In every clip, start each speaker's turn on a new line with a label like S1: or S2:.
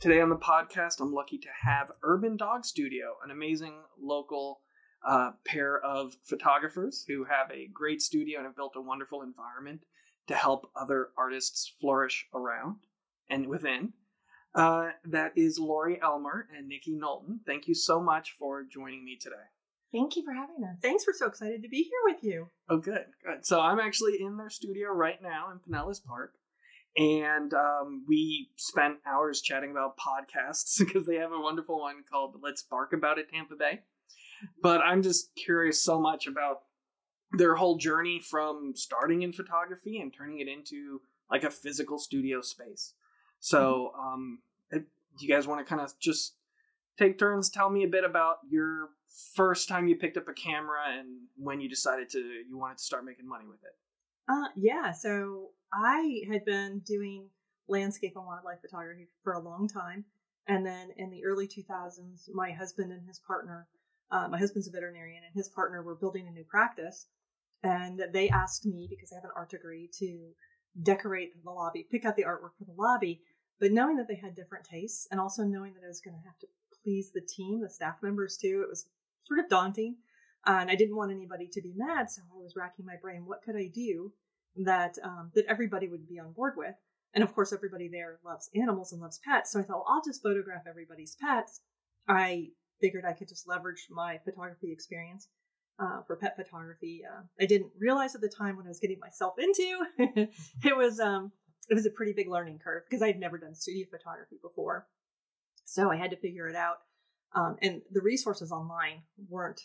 S1: Today on the podcast, I'm lucky to have Urban Dog Studio, an amazing local uh, pair of photographers who have a great studio and have built a wonderful environment to help other artists flourish around and within. Uh, that is Laurie Elmer and Knicki Knowlton. Thank you so much for joining me today.
S2: Thank you for having us.
S3: Thanks. We're so excited to be here with you.
S1: Oh, good, good. So I'm actually in their studio right now in Pinellas Park, and um, we spent hours chatting about podcasts because they have a wonderful one called "Let's Bark About It" Tampa Bay. But I'm just curious so much about their whole journey from starting in photography and turning it into like a physical studio space. So, um, do you guys want to kind of just take turns? Tell me a bit about your first time you picked up a camera and when you decided to you wanted to start making money with it.
S3: Uh, yeah. So I had been doing landscape and wildlife photography for a long time, and then in the early 2000s, my husband and his partner, uh, my husband's a veterinarian, and his partner were building a new practice, and they asked me because I have an art degree to decorate the lobby, pick out the artwork for the lobby. But knowing that they had different tastes, and also knowing that I was going to have to please the team, the staff members too, it was sort of daunting. And I didn't want anybody to be mad, so I was racking my brain. What could I do that um, that everybody would be on board with? And of course, everybody there loves animals and loves pets. So I thought, well, I'll just photograph everybody's pets. I figured I could just leverage my photography experience uh, for pet photography. Uh, I didn't realize at the time when I was getting myself into it was um, it was a pretty big learning curve because I'd never done studio photography before. So I had to figure it out. Um, and the resources online weren't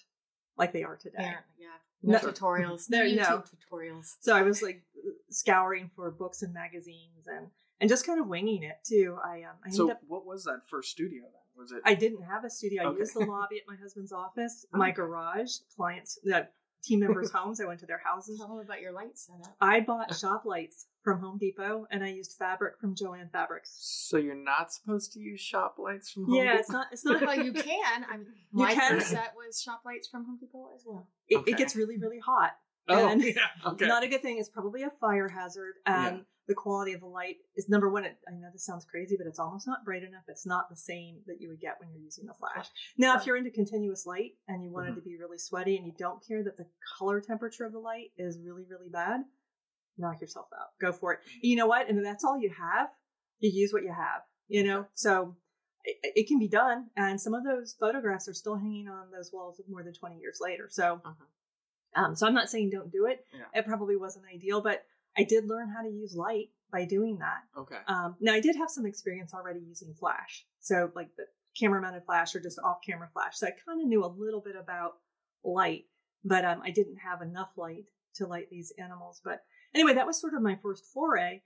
S3: like they are today.
S2: Yeah, yeah. No,
S3: No-
S2: tutorials.
S3: There-
S2: YouTube
S3: no.
S2: tutorials.
S3: So I was like scouring for books and magazines and and just kind of winging it too. I um I
S1: So,
S3: ended up
S1: what was that first studio then? Was it?
S3: I didn't have a studio. I
S1: Okay.
S3: used the lobby at my husband's office,
S1: Oh,
S3: my garage, clients, uh, team members' homes. I went to their houses.
S2: Tell them about your light setup.
S3: I bought shop lights from Home Depot and I used fabric from Jo-Ann Fabrics.
S1: so you're not supposed to use shop lights from Home
S3: Yeah,
S1: Depot?
S3: Yeah, it's not. It's not.
S2: well, you can. I mean,
S3: You
S2: my
S3: can.
S2: set was shop lights from Home Depot as well.
S3: It,
S1: Okay.
S3: it gets really, really hot.
S1: Oh,
S3: and
S1: yeah. Okay.
S3: Not a good thing. It's probably a fire hazard, and
S1: Yeah.
S3: The quality of the light is number one. It, I know this sounds crazy, but it's almost not bright enough. It's not the same that you would get when you're using the flash. Now, if you're into continuous light and you want it
S1: Mhm.
S3: to be really sweaty and you don't care that the color temperature of the light is really, really bad, knock yourself out. Go for it. You know what? And that's all you have, you use what you have. You know, so it, it can be done. And some of those photographs are still hanging on those walls more than 20 years later. So,
S2: Uh-huh.
S3: um, so I'm not saying don't do it.
S1: Yeah.
S3: It probably wasn't ideal, but I did learn how to use light by doing that.
S1: Okay.
S3: Um, now I did have some experience already using flash, so like the camera mounted flash or just off camera flash. So I kind of knew a little bit about light, but um, I didn't have enough light to light these animals. But anyway, that was sort of my first foray.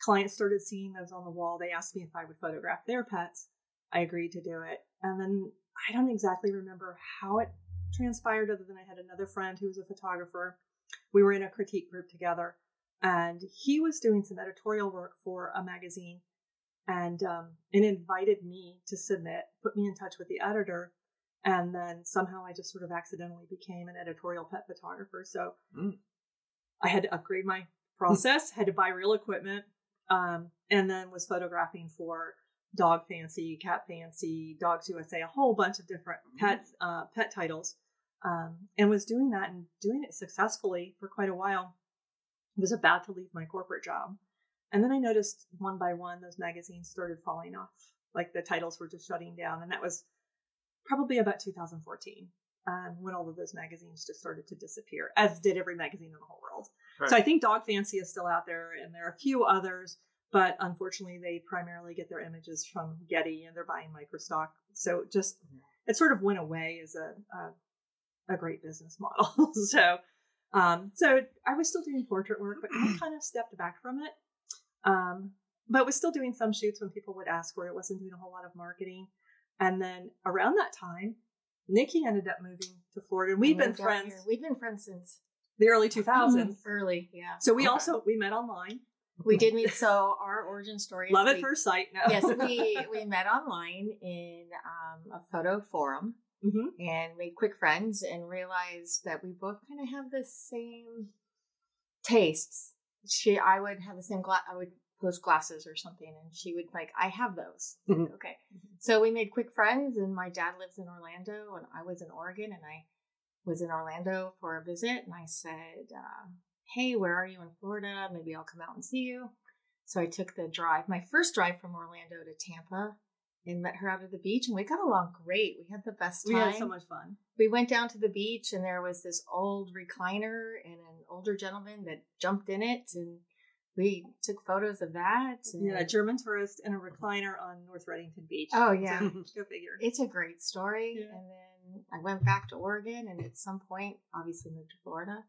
S3: Clients started seeing those on the wall. They asked me if I would photograph their pets. I agreed to do it, and then I don't exactly remember how it transpired, other than I had another friend who was a photographer. We were in a critique group together, and he was doing some editorial work for a magazine and um, and invited me to submit, put me in touch with the editor, and then somehow I just sort of accidentally became an editorial pet photographer. So
S1: Mm.
S3: I had to upgrade my process, had to buy real equipment, um, and then was photographing for Dog Fancy, Cat Fancy, Dogs USA, a whole bunch of different pet uh, pet titles, um, and was doing that and doing it successfully for quite a while. Was about to leave my corporate job, and then I noticed one by one those magazines started falling off. Like the titles were just shutting down, and that was probably about 2014 um, when all of those magazines just started to disappear, as did every magazine in the whole world. So I think Dog Fancy is still out there, and there are a few others, but unfortunately, they primarily get their images from Getty, and they're buying microstock. So it just it sort of went away as a a, a great business model. so um, so I was still doing portrait work, but I kind of stepped back from it. Um, but was still doing some shoots when people would ask for it. Wasn't doing a whole lot of marketing. And then around that time, Knicki ended up moving to Florida, and we've been friends.
S2: here. We've been friends since
S3: the early 2000s.
S2: Early, yeah.
S3: So we
S1: Okay.
S3: also we met online.
S2: We did meet. So our origin story.
S3: Love at
S2: we-
S3: first sight. No.
S2: yes, we we met online in um, a photo forum
S3: hmm
S2: and made quick friends and realized that we both kind of have the same tastes. She, I would have the same glass. I would post glasses or something, and she would like, I have those.
S1: Mhm.
S2: Okay, so we made quick friends, and my dad lives in Orlando, and I was in Oregon, and I was in Orlando for a visit, and I said, uh, "Hey, where are you in Florida? Maybe I'll come out and see you." So I took the drive, my first drive from Orlando to Tampa, and met her out at the beach, and we got along great. We had the best time.
S3: We had so much fun.
S2: we went down to the beach and there was this old recliner and an older gentleman that jumped in it and we took photos of that. and-
S3: Yeah, a German tourist in a recliner on North Redington Beach.
S2: Oh, yeah.
S3: So, go figure.
S2: It's a great story.
S3: Yeah.
S2: And then I went back to Oregon and at some point, obviously moved to Florida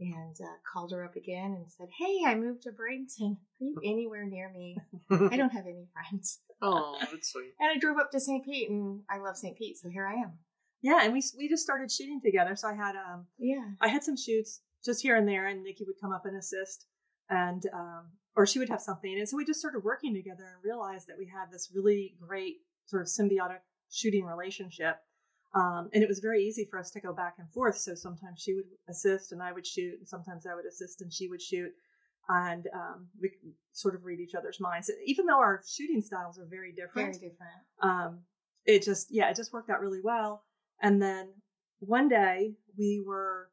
S2: and uh, called her up again and said, Hey, I moved to Bradenton. Are you anywhere near me? I don't have any friends.
S1: Oh, that's sweet.
S2: And I drove up to St. Pete and I love St. Pete. So here I am.
S3: Yeah, and we we just started shooting together. So I had um
S2: Yeah.
S3: I had some shoots just here and there, and Knicki would come up and assist, and um, or she would have something, and so we just started working together and realized that we had this really great sort of symbiotic shooting relationship. Um, and it was very easy for us to go back and forth. So sometimes she would assist and I would shoot, and sometimes I would assist and she would shoot. And um, we sort of read each other's minds. Even though our shooting styles are very different,
S2: Very different.
S3: um, it just yeah it just worked out really well and then one day we were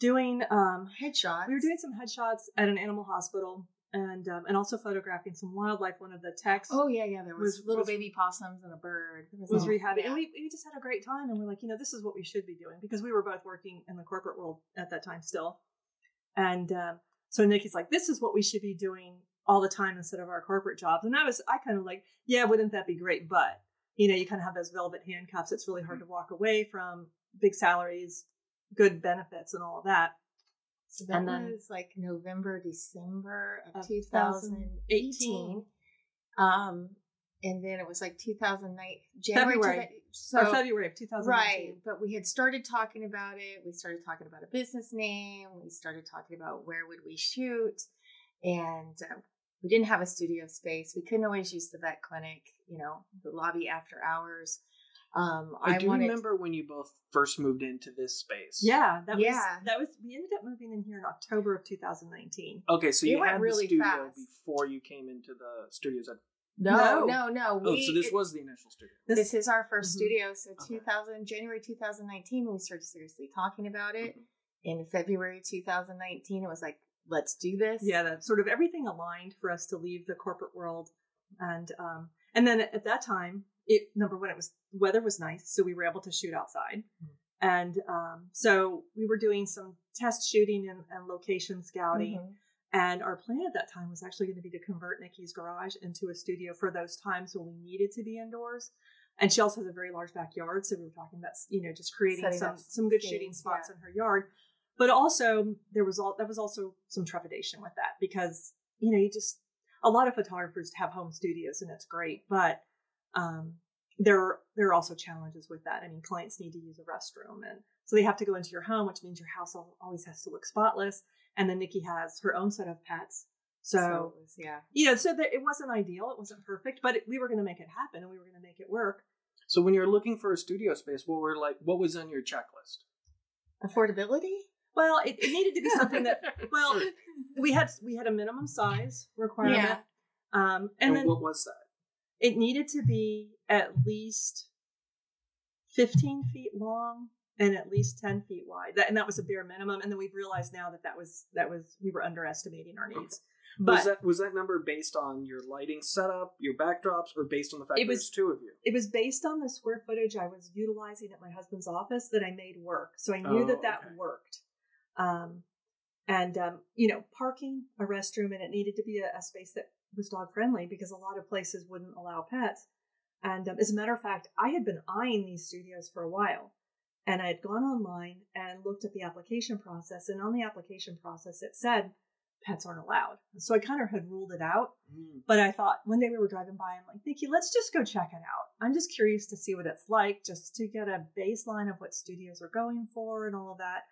S3: doing um,
S2: Headshots.
S3: we were doing some headshots at an animal hospital and um, and also photographing some wildlife one of the techs
S2: Oh yeah, yeah. There was,
S3: was-
S2: little
S3: was-
S2: baby possums and a bird.
S3: Was
S2: all-
S3: rehabbing
S2: yeah.
S3: and we, we just had a great time and we're like you know this is what we should be doing because we were both working in the corporate world at that time still and um, so knicki's like this is what we should be doing all the time instead of our corporate jobs. And i was i kind of like yeah wouldn't that be great? But you know you kind of have those velvet handcuffs. It's really hard to walk away from big salaries good benefits and all of that.
S2: So that
S3: then-
S2: was like November, December of
S3: Of
S2: 2018. Um, and then it was like 2009, January.
S3: February.
S2: two- so
S3: or february of 2019
S2: right, but we had started talking about it. We started talking about a business name. We started talking about where would we shoot, and uh, we didn't have a studio space. We couldn't always use the vet clinic, you know, the lobby after hours. Um,
S1: I,
S2: I,
S1: do
S2: wanted.
S1: remember when you both first moved into this space.
S3: yeah that was
S2: Yeah.
S3: that was we ended up moving in here in october of 2019
S1: Okay, so
S2: It
S1: you had
S2: really
S1: the studio
S2: fast.
S1: before you came into the studios at.
S2: No,
S3: No.
S2: no, no.
S1: Oh,
S2: we,
S1: so this
S2: it-
S1: was the initial studio.
S2: this, is our 1st
S3: Mhm.
S2: studio. So
S1: Okay.
S2: 2000 January 2019, we started seriously talking about it.
S1: Mhm.
S2: In February 2019, it was like, let's do this.
S3: yeah that sort of everything aligned for us to leave the corporate world and um and then at that time it number one it was weather was nice so we were able to shoot outside
S1: Mhm.
S3: and um so we were doing some test shooting and, and location scouting
S2: Mhm.
S3: And our plan at that time was actually going to be to convert knicki's garage into a studio for those times when we needed to be indoors. And she also has a very large backyard so we were talking about you know just creating
S2: Setting
S3: some some good shooting
S2: things,
S3: spots
S2: yeah.
S3: in her yard. But also there was all there was also some trepidation with that because you know you just a lot of photographers have home studios and it's great but um there are there are also challenges with that. I mean clients need to use a restroom and so they have to go into your home which means your house always has to look spotless and then knicki has her own set of pets so,
S2: it was, yeah.
S3: you know so that it wasn't ideal it wasn't perfect but it, we were going to make it happen and we were going to make it work
S1: So when you're looking for a studio space, what were like what was on your checklist?
S2: Affordability?
S3: well it, it needed to be something that well we had we had a minimum size requirement
S2: Yeah.
S3: um and,
S1: And
S3: then
S1: what was that?
S3: it needed to be at least 15 feet long and at least 10 feet wide that, and that was a bare minimum and then we've realized now that that was that was we were underestimating our needs but
S1: was that was that number based on your lighting setup, your backdrops, or based on the fact
S3: It was-
S1: there's two of you?
S3: it was based on the square footage I was utilizing at my husband's office that I made work. So I knew
S1: Oh,
S3: that that
S1: okay.
S3: worked. Um, and, um, you know, parking, a restroom, and it needed to be a, a space that was dog friendly because a lot of places wouldn't allow pets. And um, as a matter of fact, I had been eyeing these studios for a while. And I had gone online and looked at the application process. And on the application process, it said pets aren't allowed. So I kind of had ruled it out.
S1: Hmm.
S3: But I thought one day we were driving by, I'm like, Knicki, let's just go check it out. I'm just curious to see what it's like, just to get a baseline of what studios are going for and all of that.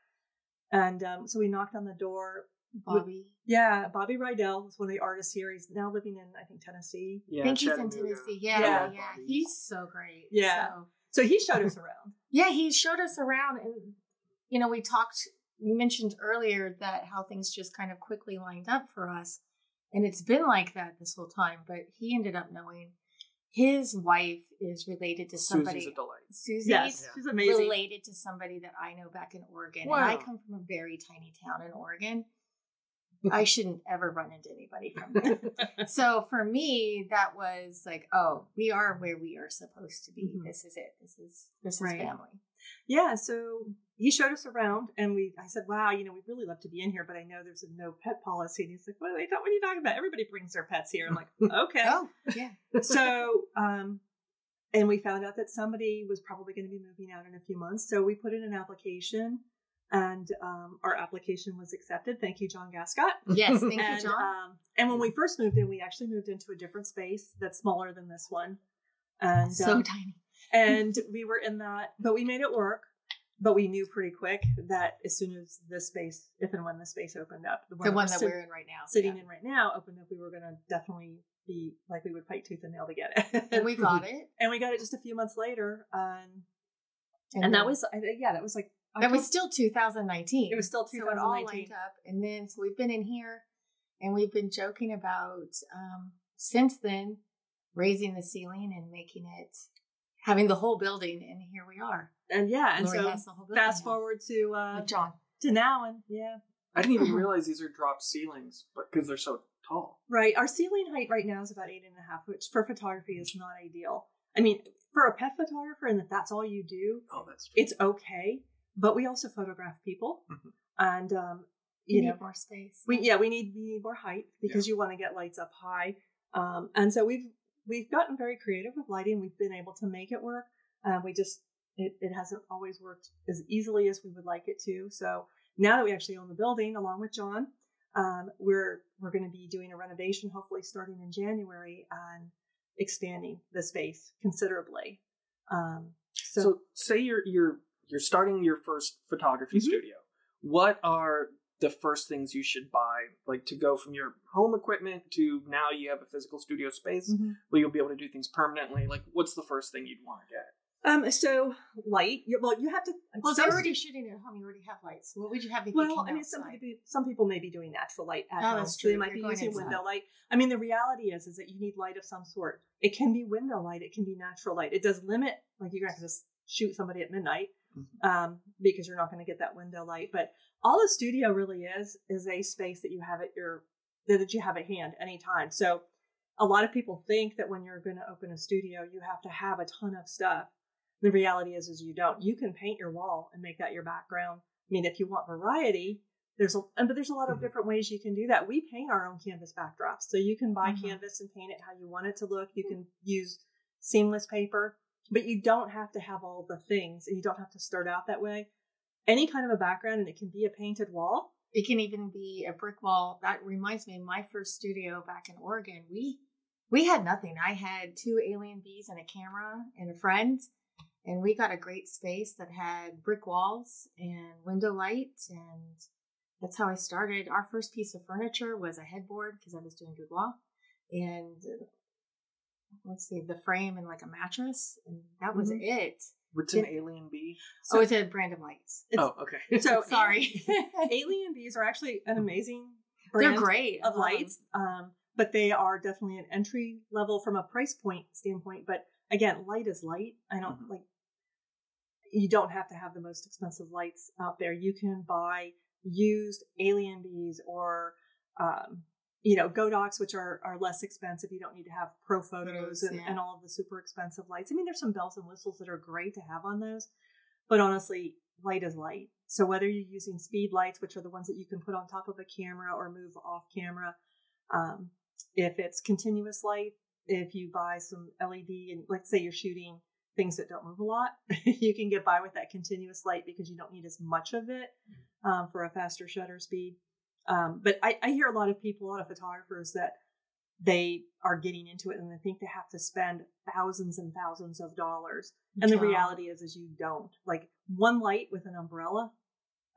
S3: And um, so we knocked on the door.
S2: Bobby.
S3: Yeah, Bobby Rydell was one of the artists here. He's now living in, I think, Tennessee.
S1: Yeah,
S2: I think he's in Tennessee. Yeah,
S3: Yeah.
S2: yeah, He's so great.
S3: Yeah.
S2: So-
S3: So he showed us around.
S2: yeah, he showed us around, and you know, we talked. You mentioned earlier that how things just kind of quickly lined up for us, and it's been like that this whole time. But he ended up knowing his wife is related to somebody.
S1: Susie's a delight.
S2: Susie's
S3: Yes, she's amazing.
S2: related to somebody that I know back in Oregon. And I come from a very tiny town in Oregon. I shouldn't ever run into anybody from there. so for me, that was like, oh, we are where we are supposed to be.
S3: Mhm.
S2: This is it. This is this
S3: Right.
S2: is family.
S3: Yeah, so he showed us around, and we. I said, "Wow, you know, we'd really love to be in here, but I know there's a no pet policy." And he's like, "What are, they, what are you talking about? Everybody brings their pets here." I'm like, "Okay."
S2: Oh, yeah.
S3: so, um, and we found out that somebody was probably going to be moving out in a few months, so we put in an application, and um, our application was accepted. Thank you, John Gascott.
S2: Yes, thank
S3: and,
S2: you, John.
S3: Um, and when we first moved in, we actually moved into a different space that's smaller than this one, and
S2: so
S3: um,
S2: tiny.
S3: and we were in that, but we made it work. But we knew pretty quick that as soon as this space, if and when the space opened up,
S2: The one that
S3: sit-
S2: we're in right now.
S3: sitting
S2: yeah.
S3: in right now opened up, we were going to definitely be like we would fight tooth and nail to get it.
S2: And we got it.
S3: and we got it just a few months later, um,
S2: And,
S3: and, that was I think- yeah, that was like
S2: that was still 2019.
S3: It was still
S2: So it all
S3: 2019.
S2: lined up, and then so we've been in here, and we've been joking about um, since then raising the ceiling and making it having the whole building, and here we are.
S3: and yeah, and
S2: Laurie
S3: so
S2: has the whole building
S3: fast
S2: now.
S3: forward to uh,
S2: John.
S3: to now, and yeah,
S1: I didn't even realize these are drop ceilings, but because they're so tall.
S3: Right. Our ceiling height right now is about eight and a half, which for photography is not ideal. I mean, for a pet photographer, and if that's all you do,
S1: Oh, that's
S3: it's okay. But we also photograph people,
S1: Mhm.
S3: and um,
S2: You
S3: you
S2: need
S3: know,
S2: more space.
S3: we yeah we need we need more height because you want to get lights up high. Um, and so we've we've gotten very creative with lighting. We've been able to make it work. Uh, we just it, it hasn't always worked as easily as we would like it to. So now that we actually own the building, along with John, um, we're we're going to be doing a renovation, hopefully starting in January, and expanding the space considerably. Um, so,
S1: So, say you're you're you're starting your first photography
S3: Mhm.
S1: studio. What are the first things you should buy, like to go from your home equipment to now you have a physical studio space
S3: Mhm.
S1: where you'll be able to do things permanently? Like, what's the first thing you'd want to get?
S3: um, so light. you- Well, you have to.
S2: Well,
S3: so-
S2: they're already shooting at home. You already have lights. What would you have if you
S3: Well,
S2: came
S3: I mean, some people, some people may be doing natural light at
S2: Oh,
S3: home.
S2: that's
S3: so They might
S2: You're
S3: be using
S2: inside.
S3: window light. I mean, the reality is, is that you need light of some sort. It can be window light. It can be natural light. It does limit, like you're going to just shoot somebody at midnight
S1: Mhm.
S3: um, because you're not going to get that window light. But all a studio really is is a space that you have at your that you have at hand anytime. So a lot of people think that when you're going to open a studio, you have to have a ton of stuff. The reality is, is you don't. You can paint your wall and make that your background. I mean, if you want variety, there's a and but there's a lot of
S1: Mhm.
S3: different ways you can do that. We paint our own canvas backdrops, so you can buy
S2: Mhm.
S3: canvas and paint it how you want it to look. You can use seamless paper, but you don't have to have all the things, and you don't have to start out that way. Any kind of a background, and it can be a painted wall.
S2: It can even be a brick wall. That reminds me my first studio back in Oregon. We we had nothing. I had two AlienBees and a camera and a friend, and we got a great space that had brick walls and window light, and that's how I started. Our first piece of furniture was a headboard because I was doing boudoir, and let's see, the frame and like a mattress, and that was
S3: Mhm.
S2: it.
S1: What's an AlienBee?
S2: oh, it's a brand of lights.
S3: It's-
S1: oh, okay.
S3: So
S2: Sorry,
S3: AlienBees are actually an amazing
S2: they're great.
S3: Of lights, um, but they are definitely an entry level from a price point standpoint. But again, light is light. I don't
S1: Mhm.
S3: like. You don't have to have the most expensive lights out there. You can buy used AlienBees or, um, you know, Godox, which are are less expensive. You don't need to have Profotos Photos, and,
S2: yeah.
S3: and all of the super expensive lights. I mean, there's some bells and whistles that are great to have on those, but honestly, light is light. So whether you're using speed lights, which are the ones that you can put on top of a camera or move off camera, um, if it's continuous light, if you buy some LED and let's say you're shooting things that don't move a lot, you can get by with that continuous light because you don't need as much of it um, for a faster shutter speed. Um, but I, I hear a lot of people, a lot of photographers that they are getting into it and they think they have to spend thousands and thousands of dollars. And the reality is, is you don't. Like one light with an umbrella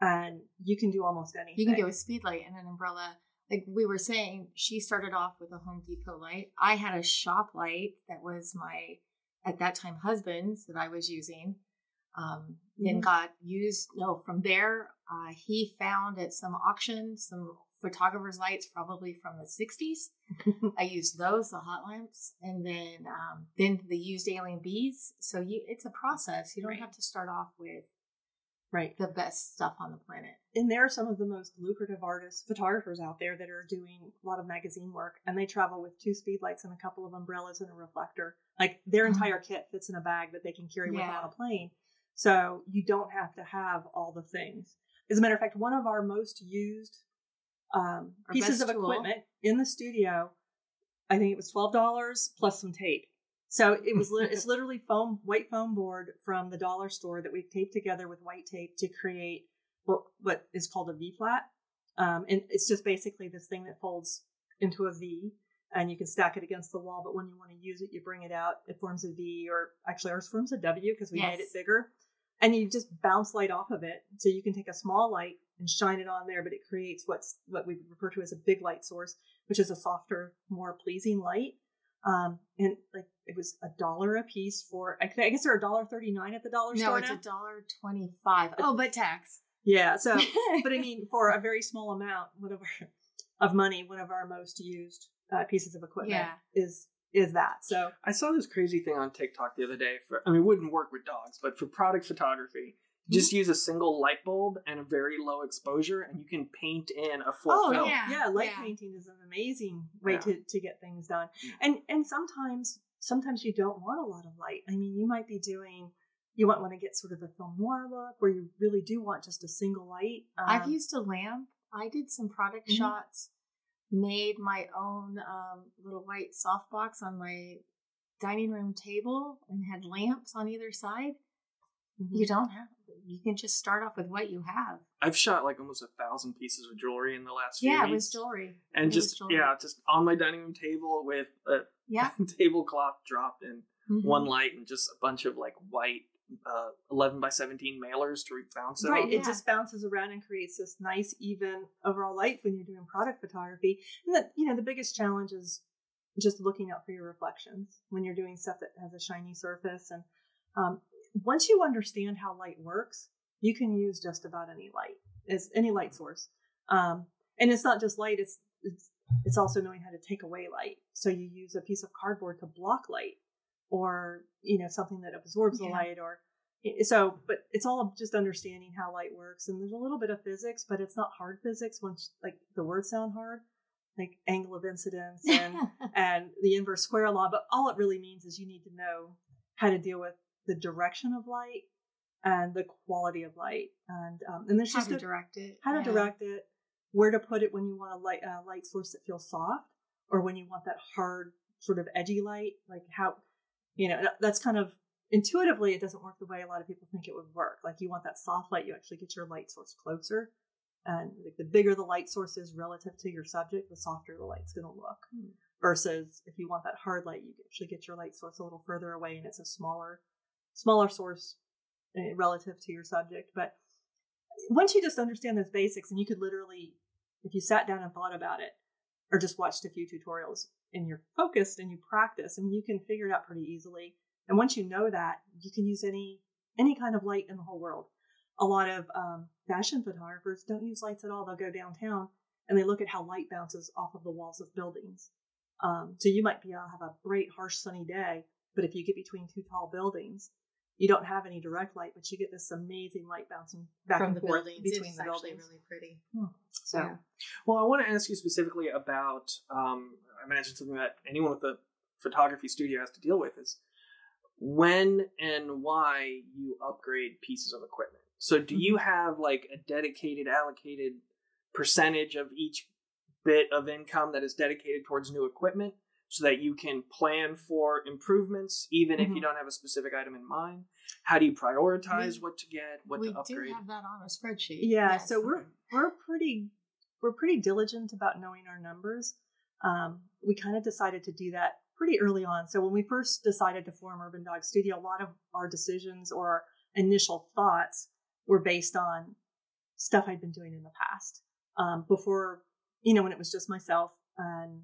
S3: and you can do almost anything.
S2: You can do a speed light and an umbrella. Like we were saying, she started off with a Home Depot light. I had a shop light that was my, at that time, husband's that I was using. Um, Then
S3: Mhm.
S2: got used. No, from there, uh, he found at some auction some photographer's lights, probably from the '60s. I used those, the hot lamps, and then um, then the used AlienBees. So you, it's a process. You don't
S3: Right.
S2: have to start off with
S3: right.
S2: the best stuff on the planet.
S3: and there are some of the most lucrative artists, photographers out there that are doing a lot of magazine work, and they travel with two speedlights and a couple of umbrellas and a reflector. Like their
S2: Mhm.
S3: entire kit fits in a bag that they can carry with on a plane. So you don't have to have all the things. As a matter of fact, one of our most used um, pieces of
S2: tool.
S3: equipment in the studio, I think it was twelve dollars plus some tape. So it was li- it's literally foam white foam board from the dollar store that we've taped together with white tape to create what what is called a V flat, um, and it's just basically this thing that folds into a V, and you can stack it against the wall. But when you want to use it, you bring it out. It forms a V, or actually ours forms a W because we made it bigger, and you just bounce light off of it. So you can take a small light and shine it on there, but it creates what's what we refer to as a big light source, which is a softer, more pleasing light. Um, and like it was a dollar a piece for I I guess they're a dollar thirty nine at the dollar
S2: No,
S3: store
S2: it's
S3: now.
S2: a dollar twenty-five. Oh, but tax.
S3: Yeah, so but I mean, for a very small amount, one of our of money, one of our most used uh, pieces of equipment
S2: Yeah.
S3: is is that. So
S1: I saw this crazy thing on TikTok the other day. For I mean, it wouldn't work with dogs, but for product photography, just use a single light bulb and a very low exposure, and you can paint in a full
S2: Oh,
S1: film.
S2: yeah.
S3: yeah, light
S2: yeah.
S3: painting is an amazing way
S1: Yeah.
S3: to to get things done.
S1: Yeah.
S3: And and sometimes sometimes you don't want a lot of light. I mean, you might be doing you might want to get sort of a film noir look where you really do want just a single light.
S2: I've
S3: Um,
S2: used a lamp. I did some product
S3: Mhm.
S2: shots. Made my own um, little white softbox on my dining room table and had lamps on either side.
S3: mhm.
S2: You don't have. You can just start off with what you have.
S1: I've shot like almost a thousand pieces of jewelry in the last few
S2: Yeah, it
S1: weeks.
S2: was jewelry.
S1: and
S2: It
S1: just
S2: jewelry.
S1: yeah, just on my dining room table with a
S2: Yeah.
S1: tablecloth dropped in
S2: Mhm.
S1: one light and just a bunch of like white uh, 11 by 17 mailers to bounce it
S3: Right,
S1: off.
S3: it
S2: Yeah.
S3: just bounces around and creates this nice, even overall light when you're doing product photography. And that you know, the biggest challenge is just looking out for your reflections when you're doing stuff that has a shiny surface. And um, once you understand how light works, you can use just about any light, as any light source. Um, and it's not just light; it's it's it's also knowing how to take away light. So you use a piece of cardboard to block light, or you know something that absorbs the
S2: Yeah.
S3: light, or so. But it's all just understanding how light works, and there's a little bit of physics, but it's not hard physics. Once like the words sound hard, like angle of incidence and and the inverse square law. But all it really means is you need to know how to deal with the direction of light and the quality of light, and um, and there's
S2: how
S3: just
S2: to
S3: a,
S2: direct it.
S3: how to
S2: yeah.
S3: direct it, where to put it when you want a light uh, light source that feels soft, or when you want that hard sort of edgy light. Like how, you know, that's kind of intuitively it doesn't work the way a lot of people think it would work. Like you want that soft light, you actually get your light source closer, and like the bigger the light source is relative to your subject, the softer the light's going to look.
S2: Hmm.
S3: Versus if you want that hard light, you actually get your light source a little further away, and it's a smaller, smaller source uh, relative to your subject. But once you just understand those basics, and you could literally, if you sat down and thought about it, or just watched a few tutorials and you're focused and you practice, mean, you can figure it out pretty easily. And once you know that, you can use any any kind of light in the whole world. A lot of um, fashion photographers don't use lights at all. They'll go downtown and they look at how light bounces off of the walls of buildings. Um, so you might be able to have a bright, harsh, sunny day, but if you get between two tall buildings, you don't have any direct light, but you get this amazing light bouncing back
S2: from
S3: and
S2: the
S3: forth
S2: buildings.
S3: between
S2: It's actually
S3: sections.
S2: really pretty.
S3: So
S2: Yeah.
S1: Well, I want to ask you specifically about. Um, I imagine something that anyone with a photography studio has to deal with is when and why you upgrade pieces of equipment. So, do you have like a dedicated, allocated percentage of each bit of income that is dedicated towards new equipment, so that you can plan for improvements, even if you
S3: Mhm.
S1: don't have a specific item in mind? How do you prioritize
S2: We-
S1: what to get, what to upgrade?
S2: do have that on a spreadsheet.
S3: Yeah,
S2: Yes.
S3: so we're we're pretty we're pretty diligent about knowing our numbers. Um, we kind of decided to do that pretty early on. So when we first decided to form Urban Dog Studio, a lot of our decisions or our initial thoughts were based on stuff I'd been doing in the past. Um, before, you know, when it was just myself and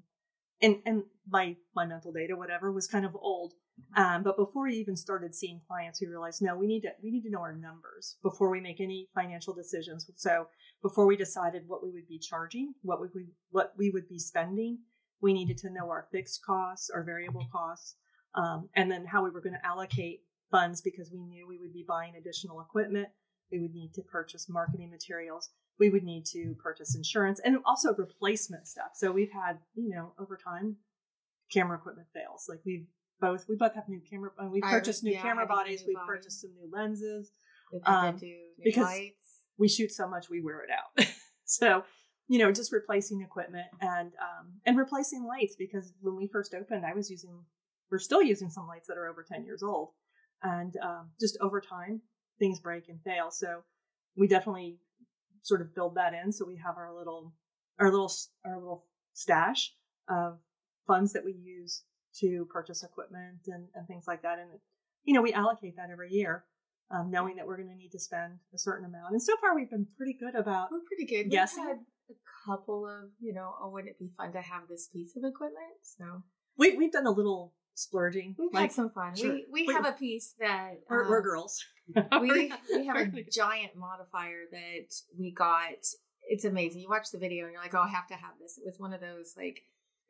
S3: and and my my mental data, whatever, was kind of old. Um, but before we even started seeing clients, we realized no, we need to we need to know our numbers before we make any financial decisions. So before we decided what we would be charging, what would we what we would be spending, we needed to know our fixed costs, our variable costs, um, and then how we were going to allocate funds because we knew we would be buying additional equipment. We would need to purchase marketing materials. We would need to purchase insurance and also replacement stuff. So we've had, you know, over time, camera equipment fails. Like we've both, we both have new camera, uh, we purchased new
S2: yeah,
S3: camera bodies.
S2: bodies.
S3: purchased some new lenses. Um,
S2: new
S3: because-
S2: lights.
S3: We shoot so much, we wear it out. so, you know, just replacing equipment and um, and replacing lights because when we first opened, I was using, we're still using some lights that are over ten years old, and um, just over time things break and fail. So we definitely sort of build that in. So we have our little our little our little stash of funds that we use to purchase equipment and, and things like that. And you know, we allocate that every year, um, knowing that we're going to need to spend a certain amount. And so far, we've been pretty good about.
S2: We're pretty good. Had a couple of, you know, oh, wouldn't it be fun to have this piece of equipment? So
S3: We we've done a little splurging.
S2: we've
S3: like
S2: had some fun.
S3: sure.
S2: We we
S3: We-
S2: have a piece that
S3: we're, we're
S2: um,
S3: girls.
S2: we we have a giant modifier that we got. It's amazing. You watch the video and you're like, oh, I have to have this. It was one of those like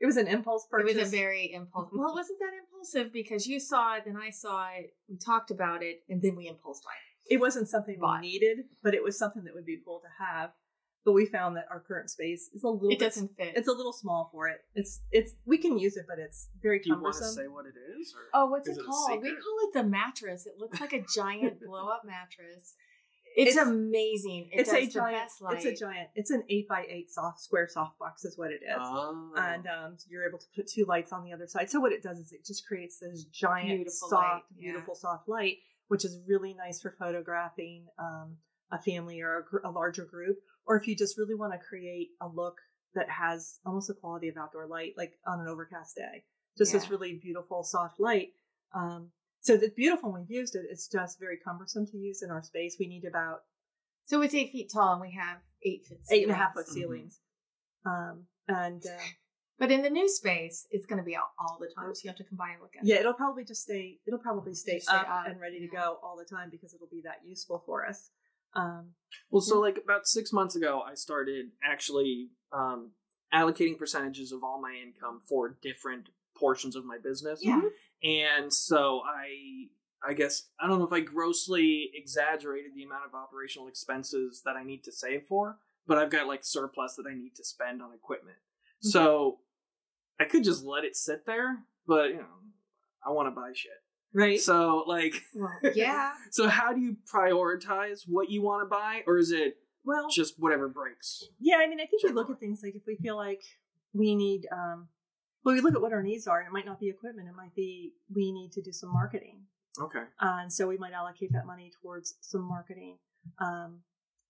S3: It was an impulse purchase.
S2: it was a very impulsive. Well, it wasn't that impulsive because you saw it, then I saw it, we talked about it, and then we impulse bought it.
S3: it wasn't something we
S2: Bought.
S3: needed, but it was something that would be cool to have. But we found that our current space is a little
S2: It
S3: bit
S2: doesn't fit.
S3: it's a little small for it. It's it's we can use it, but it's very
S1: Do you want to say what it is? Or?
S2: Oh, what's
S1: Is
S2: it
S1: it
S2: called? we call it the mattress. It looks like a giant blow up mattress. It's,
S3: It's-
S2: amazing. It
S3: it's
S2: does
S3: a
S2: the
S3: giant.
S2: best light.
S3: It's a giant. It's an eight by eight soft square soft box is what it is.
S1: Oh.
S3: and um, so you're able to put two lights on the other side. So what it does is it just creates this giant,
S2: Beautiful
S3: soft,
S2: light, yeah.
S3: beautiful soft light, which is really nice for photographing um, a family or a, gr- a larger group, or if you just really want to create a look that has almost the quality of outdoor light, like on an overcast day. Just this really beautiful soft light. Um, so it's beautiful when we've used it. It's just very cumbersome to use in our space. We need about
S2: so it's eight feet tall, and we have eight foot.
S3: eight and a half foot
S2: ceilings.
S3: ceilings. Um, and uh,
S2: But in the new space, it's going to be out all the time, so you have to come by and look at
S3: Yeah,
S2: it.
S3: it'll probably just stay. It'll probably stay,
S2: stay
S3: up,
S2: up,
S3: and ready to go all the time because it'll be that useful for us. Um,
S1: Well, so like about six months ago, I started actually um, allocating percentages of all my income for different portions of my business.
S2: Yeah.
S1: And so I, I guess I don't know if I grossly exaggerated the amount of operational expenses that I need to save for, but I've got like surplus that I need to spend on equipment. So I could just let it sit there, but you know, I want to buy shit.
S3: Right.
S1: So like,
S2: Well, yeah.
S1: so how do you prioritize what you want to buy, or is it
S3: well,
S1: just whatever breaks?
S3: yeah. I mean, I think we look at things like if we feel like we need. Um, well, we look at what our needs are, and it might not be equipment. It might be we need to do some marketing,
S1: Okay.
S3: uh, and so we might allocate that money towards some marketing. Um,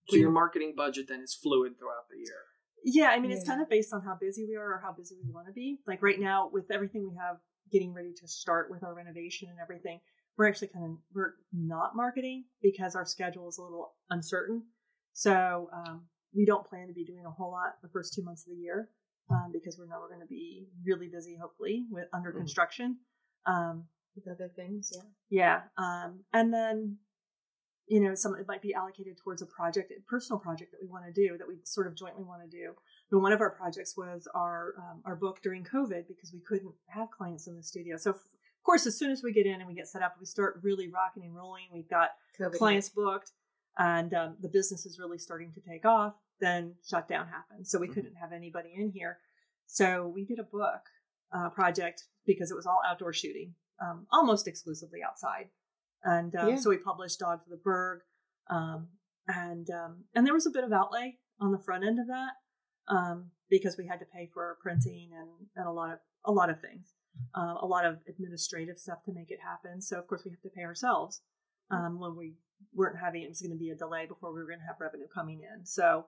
S1: So your marketing budget then is fluid throughout the year.
S3: Yeah, I mean, it's kind of based on how busy we are or how busy we want to be. Like right now, with everything we have getting ready to start with our renovation and everything, we're actually kind of we're not marketing because our schedule is a little uncertain. So um, we don't plan to be doing a whole lot the first two months of the year um, because we know we're going to be really busy, hopefully, with under
S1: Mhm.
S3: construction. Um,
S2: With other things, yeah.
S3: yeah. Um, and then, you know, some it might be allocated towards a project, a personal project that we want to do, that we sort of jointly want to do. And one of our projects was our um, our book during COVID because we couldn't have clients in the studio. So, of course, as soon as we get in and we get set up, we start really rocking and rolling. We've got
S2: COVID
S3: clients booked, and um, the business is really starting to take off. Then shutdown happened, so we
S1: Mhm.
S3: couldn't have anybody in here. So we did a book uh, project because it was all outdoor shooting, um, almost exclusively outside. And um,
S2: Yeah.
S3: so we published Dog for the Berg, um, and um, and there was a bit of outlay on the front end of that um, because we had to pay for printing and, and a lot of a lot of things, uh, a lot of administrative stuff to make it happen. So of course we have to pay ourselves um, when we weren't having it was going to be a delay before we were going to have revenue coming in. So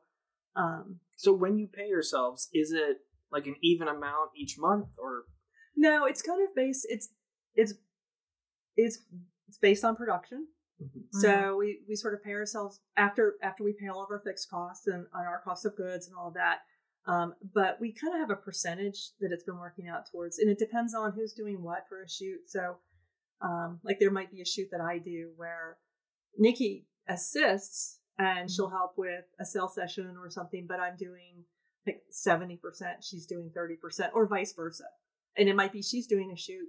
S3: um,
S1: So when you pay yourselves, is it like an even amount each month, or
S3: no, it's kind of based. It's it's it's it's based on production.
S1: Mhm.
S3: So we, we sort of pay ourselves after after we pay all of our fixed costs and on our cost of goods and all of that. Um, but we kind of have a percentage that it's been working out towards, and it depends on who's doing what for a shoot. So, um, like there might be a shoot that I do where Knicki assists and she'll help with a sales session or something, but I'm doing like seventy percent, she's doing thirty percent, or vice versa. And it might be she's doing a shoot.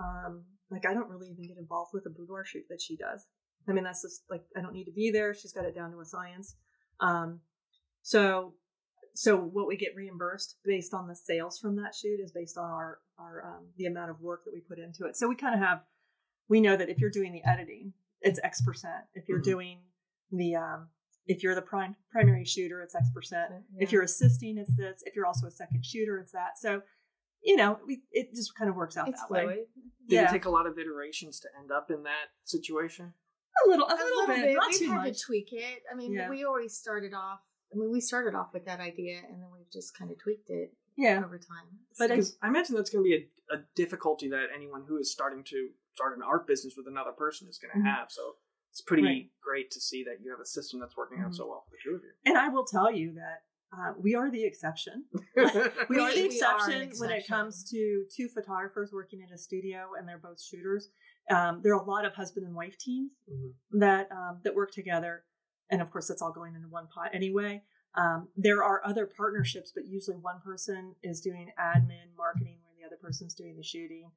S3: Um, like I don't really even get involved with a boudoir shoot that she does. I mean, that's just like I don't need to be there. She's got it down to a science. Um, so, so what we get reimbursed based on the sales from that shoot is based on our our um, the amount of work that we put into it. So we kind of have we know that if you're doing the editing, it's X percent. If you're
S1: Mhm.
S3: doing the um, if you're the prime primary shooter, it's X percent. If you're assisting, it's this. If you're also a second shooter, it's that. So, you know, we, it just kind of works out
S2: it's
S3: that way.
S1: Did
S3: Yeah.
S1: it take a lot of iterations to end up in that situation?
S3: A little, a
S2: A
S3: little, bit, not
S2: We've
S3: too
S2: had
S3: much.
S2: to tweak it. I mean,
S3: Yeah.
S2: we always started off. I mean, we started off with that idea, and then we've just kind of tweaked it
S3: Yeah,
S2: over time.
S3: But I-
S1: I imagine that's going to be a, a difficulty that anyone who is starting to start an art business with another person is going to
S3: Mhm.
S1: have. So it's pretty
S3: Right.
S1: great to see that you have a system that's working out
S3: Mhm.
S1: so well for the two of you.
S3: and I will tell you that uh, we are the exception. We,
S2: We-
S3: are the
S2: we are an
S3: exception when it comes to two photographers working at a studio, and they're both shooters. Um, there are a lot of husband and wife teams
S1: Mhm.
S3: that um, that work together, and of course, that's all going into one pot anyway. Um, there are other partnerships, but usually one person is doing admin, marketing, where the other person's doing the shooting,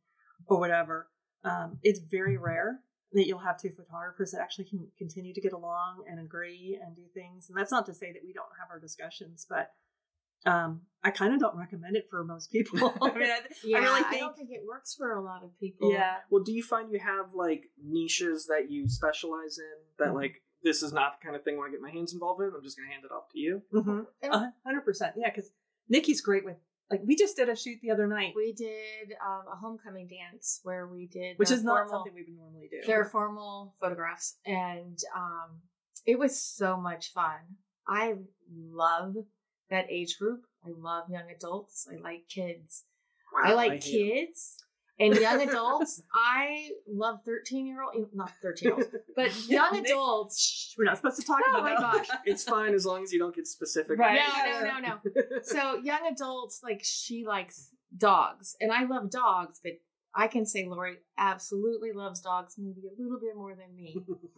S3: or whatever. Um, it's very rare that you'll have two photographers that actually can continue to get along and agree and do things. And that's not to say that we don't have our discussions, but um, I kind of don't recommend it for most people. I mean, I,
S2: Yeah,
S3: I really
S2: I don't think it works for a lot of people.
S3: yeah,
S1: Well, do you find you have like niches that you specialize in that
S3: Mhm.
S1: like this is not the kind of thing I want to get my hands involved in? I'm just going to hand it off to you.
S3: mhm.
S2: And
S3: a hundred percent, yeah. Because Knicki's great with like we just did a shoot the other night,
S2: we did um, a homecoming dance where we did
S3: which
S2: their
S3: is not something we would normally do.
S2: their formal photographs, and um, it was so much fun. I love that age group. I love young adults. I like kids. I like
S1: hate 'em.
S2: kids and young adults. I love thirteen year old, not thirteen year olds, but young
S3: Nick-
S2: adults.
S3: Shh, We're not supposed to talk
S2: Oh
S3: about
S2: my
S3: that.
S2: gosh.
S1: It's fine as long as you don't get specific.
S3: Right.
S2: No, no, no, no. So young adults, like she likes dogs, and I love dogs, but I can say Laurie absolutely loves dogs, maybe a little bit more than me.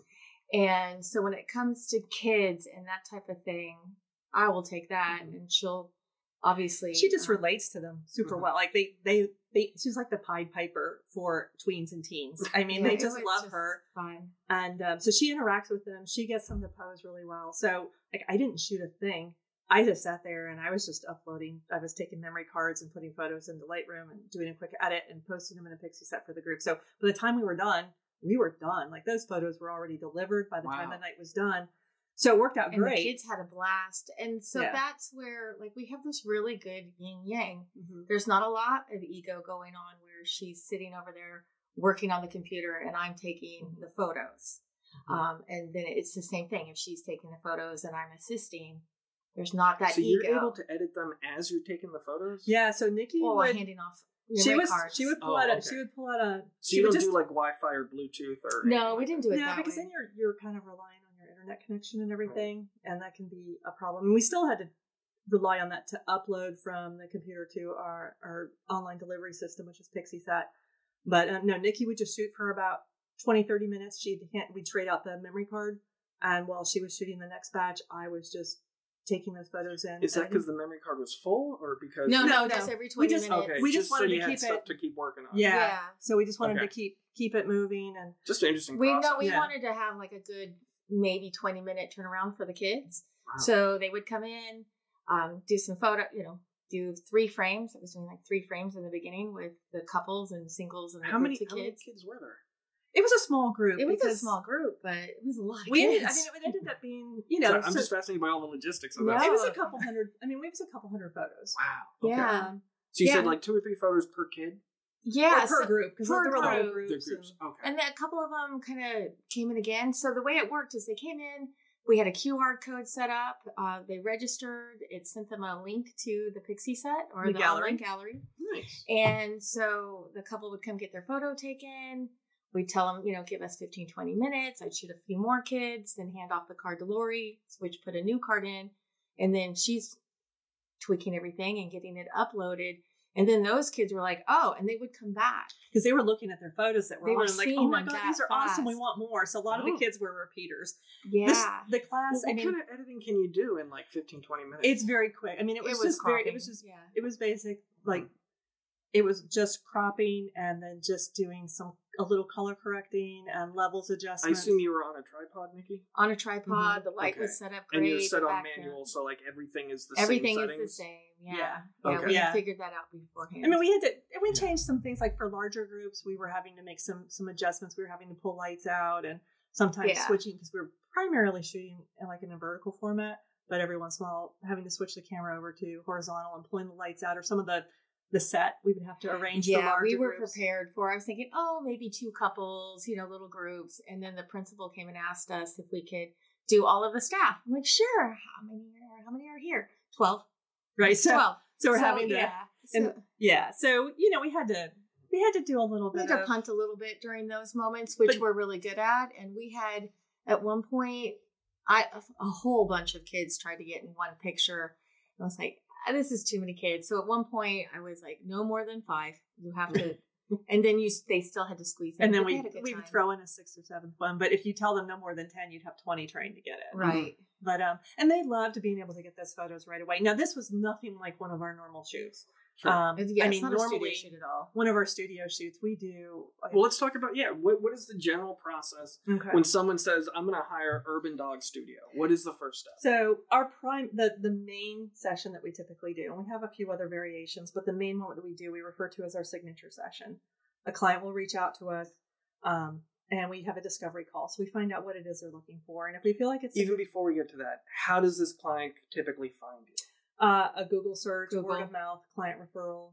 S2: and so when it comes to kids and that type of thing, I will take that,
S1: Mhm.
S2: and she'll obviously
S3: she just
S2: um,
S3: relates to them super
S1: Mhm.
S3: well. Like they, they, they. She's like the Pied Piper for tweens and teens. I mean,
S2: yeah,
S3: they just love
S2: just
S3: her.
S2: Fun.
S3: and um, so she interacts with them. She gets them to pose really well. So like I didn't shoot a thing. I just sat there and I was just uploading. I was taking memory cards and putting photos into Lightroom and doing a quick edit and posting them in a Pixieset for the group. So by the time we were done, we were done. Like those photos were already delivered by the time the night was done. So it worked out
S2: And
S3: great.
S2: the kids had a blast, and so
S3: Yeah.
S2: that's where like we have this really good yin yang.
S3: Mhm.
S2: there's not a lot of ego going on where she's sitting over there working on the computer and I'm taking the photos. Um, and then it's the same thing. If she's taking the photos and I'm assisting, there's not that
S1: so
S2: ego.
S1: you're able to edit them as you're taking the photos.
S3: Yeah. So Knicki
S2: well,
S3: would.
S2: handing off
S3: She was.
S2: cards.
S3: She would pull
S1: Oh,
S3: out. A,
S1: okay.
S3: She would pull out a.
S1: So
S3: she
S1: you
S3: would
S1: don't
S3: just,
S1: do like Wi-Fi or Bluetooth or
S2: no, we didn't do it
S3: Yeah,
S2: that
S3: because
S2: way.
S3: then you're you're kind of relying on your internet connection and everything, and that can be a problem. And we still had to rely on that to upload from the computer to our our online delivery system, which is Pixieset. But uh, no, Knicki would just shoot for about 20, 30 minutes. She'd hand, we'd trade out the memory card, and while she was shooting the next batch, I was just taking those photos in.
S1: Is that because the memory card was full, or because
S2: no,
S3: No,
S2: no,
S3: no.
S2: just every
S3: We
S2: 20
S3: just-
S2: minutes.
S1: Okay,
S3: We just
S1: so
S3: wanted
S1: you
S3: to keep
S1: stuff
S3: it-
S1: to keep working on.
S3: Yeah.
S2: Yeah.
S3: So we just wanted
S1: Okay.
S3: to keep keep it moving, and
S1: just an interesting.
S2: We
S1: process.
S2: no, we
S3: Yeah.
S2: wanted to have like a good maybe 20 minute turnaround for the kids.
S1: Wow.
S2: So they would come in, um, do some photo, you know, do three frames. I was doing like three frames in the beginning with the couples and singles and the
S1: how many,
S2: groups
S1: how many
S2: kids.
S1: kids were there?
S3: it was a small group.
S2: It was a small group, but it was a lot of
S3: We
S2: kids.
S3: ended, I mean, it ended up being you know.
S1: Sorry, I'm
S3: so-
S1: just fascinated by all the logistics of
S2: No.
S1: that.
S3: It was a couple hundred. I mean, it was a couple hundred photos.
S1: Wow. Okay.
S2: yeah,
S1: So you said like two or three photos per kid.
S2: Yeah.
S3: or per
S2: so-
S3: group because
S2: per
S3: there were little
S2: group.
S3: groups.
S1: Groups.
S3: and-
S1: Okay.
S2: and then a couple of them kind of came in again. So the way it worked is they came in. We had a QR code set up. Uh, they registered. It sent them a link to the Pixieset or
S3: The
S2: the,
S3: gallery.
S2: online gallery.
S1: nice.
S2: And so the couple would come get their photo taken. we'd tell them, you know, give us 15, 20 minutes. I'd shoot a few more kids, then hand off the card to Laurie, which put a new card in, and then she's tweaking everything and getting it uploaded. And then those kids were like, oh, and they would come back.
S3: because they were looking at their photos that were
S2: They were
S3: like, oh my god, these are awesome. We want more. So a lot of
S1: Oh.
S3: the kids were repeaters.
S2: Yeah.
S3: This, the class,
S1: Well,
S3: I
S1: what kind of editing can you do in like 15, 20 minutes?
S3: it's very quick. I mean, it was, just very. It was just.
S2: yeah.
S3: It was basic. Like, it was just cropping and then just doing some a little color correcting and levels
S1: adjustment.
S3: I
S1: assume you were on a tripod, Knicki,
S2: on a tripod. The mm-hmm. light
S1: Okay.
S2: was set up great.
S1: and you're set on
S2: background-
S1: manual, so like everything is the
S2: Everything
S1: same
S2: is the same.
S3: Yeah.
S2: Yeah. Yeah. We
S3: Yeah.
S2: figured that out beforehand.
S3: I mean, we had to and we
S1: Yeah.
S3: changed some things like for larger groups, we were having to make some some adjustments. We were having to pull lights out and sometimes
S2: Yeah.
S3: switching because we were primarily shooting in like in a vertical format, but every once in a while having to switch the camera over to horizontal and pulling the lights out or some of the the set we would have to arrange.
S2: yeah,
S3: larger
S2: we were
S3: groups.
S2: prepared for. I was thinking, oh, maybe two couples, you know, little groups, and then the principal came and asked us if we could do all of the staff. I'm like, sure. How many are? How many are here? Twelve.
S3: right? So
S2: Twelve.
S3: so we're having to
S2: yeah.
S3: and-
S2: So
S3: yeah. So you know we had to we had to do a little bit.
S2: we had to
S3: of
S2: punt a little bit during those moments, which
S3: But-
S2: we're really good at. And we had at one point, I a whole bunch of kids tried to get in one picture. I was like, "Ah, this is too many kids. So at one point, I was like, no more than five. You have to. and then you they still had to squeeze in.
S3: and then we
S2: had a good
S3: we
S2: time.
S3: would throw in a sixth or seventh one. But if you tell them no more than ten, you'd have twenty trying to get it.
S2: right.
S3: But um, and they loved being able to get those photos right away. Now this was nothing like one of our normal shoots.
S1: Sure.
S3: Um,
S2: It's- yeah,
S3: I
S2: it's
S3: mean,
S2: not a
S3: normally
S2: studio shoot at all.
S3: one of our studio shoots we do.
S1: well, let's talk about yeah. What what is the general process
S3: okay.
S1: when someone says I'm going to hire Urban Dog Studio? What is the first step?
S3: So our prime the the main session that we typically do, and we have a few other variations, but the main one that we do we refer to as our signature session. A client will reach out to us, um, and we have a discovery call. So we find out what it is they're looking for, and if we feel like it's
S1: Even before we get to that, how does this client typically find you?
S3: Uh, a Google search,
S2: Google.
S3: word of mouth, client referral.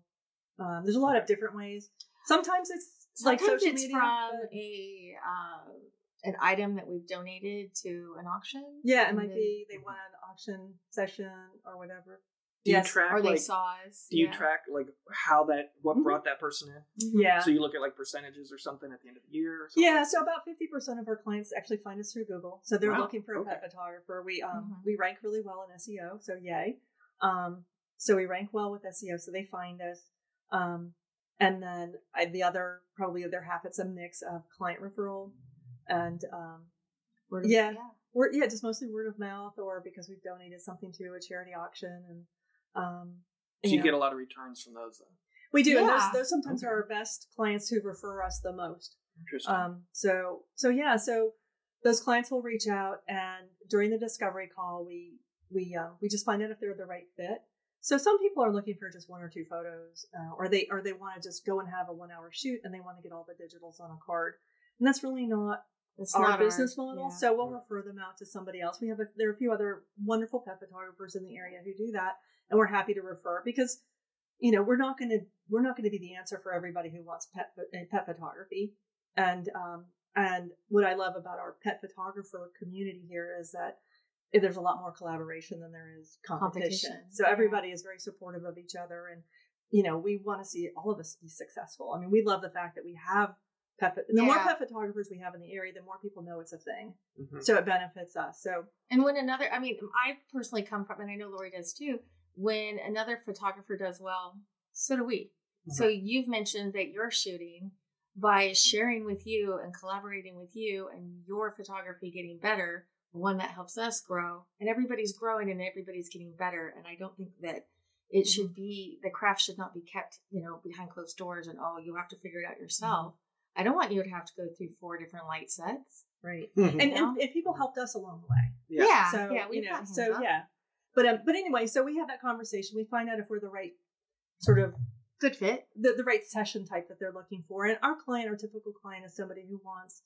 S3: Um, there's a lot of different ways. Sometimes it's like
S2: Sometimes
S3: social
S2: it's
S3: media.
S2: from
S3: but-
S2: a um, an item that we've donated to an auction.
S3: yeah, it
S2: and
S3: might
S2: then-
S3: be they want an auction session or whatever.
S1: Do
S3: Yes.
S1: you track
S2: or they
S1: like
S2: saw us.
S1: do you
S2: yeah.
S1: track like how that what
S3: Mhm.
S1: brought that person in?
S3: Yeah.
S1: So you look at like percentages or something at the end of the year. Or something?
S3: Yeah, so about fifty percent of our clients actually find us through Google. So they're
S1: Wow,
S3: looking for a pet photographer. We um
S2: Mhm.
S3: we rank really well in SEO, so yay. Um, so we rank well with SEO, so they find us. Um, and then I, the other probably other half it's a mix of client referral and um,
S2: Word of-
S3: Yeah. word yeah just mostly word of mouth or because we've donated something to a charity auction and um
S1: So you
S3: know.
S1: get a lot of returns from those. Then.
S3: we do and those, those sometimes
S1: Okay.
S3: are our best clients who refer us the most
S1: Interesting.
S3: um, so so yeah, so those clients will reach out, and during the discovery call, we we uh, we just find out if they're the right fit. So some people are looking for just one or two photos, uh, or they or they want to just go and have a one hour shoot, and they want to get all the digitals on a card, and that's really not
S2: It's
S3: our
S2: not
S3: business model.
S2: yeah.
S3: So we'll refer them out to somebody else. We have a, there are a few other wonderful pet photographers in the area who do that, and we're happy to refer because you know we're not going to we're not going to be the answer for everybody who wants pet uh, pet photography. And um and what I love about our pet photographer community here is that there's a lot more collaboration than there is competition.
S2: Competition,
S3: So everybody is very supportive of each other and you know, we want to see all of us be successful. I mean, we love the fact that we have pet. pho- The more pet photographers we have in the area, the more people know it's a thing.
S1: Mhm.
S3: So it benefits us. So
S2: And when another, I mean, I personally come from, and I know Laurie does too, when another photographer does well, so do we. So you've mentioned that you're shooting by sharing with you and collaborating with you and your photography getting better, one that helps us grow. And everybody's growing and everybody's getting better. And I don't think that it should be, the craft should not be kept, you know, behind closed doors and, oh, you have to figure it out yourself. I don't want you to have to go through four different light sets.
S3: right,
S1: Mhm.
S3: and, and and people helped us along the way.
S1: Yeah.
S2: Yeah.
S3: So
S2: yeah. We've
S3: know, so
S2: up.
S3: yeah. But um, but anyway, so we have that conversation. We find out if we're the right sort of
S2: Good fit.
S3: the, the right session type that they're looking for. And our client, our typical client, is somebody who wants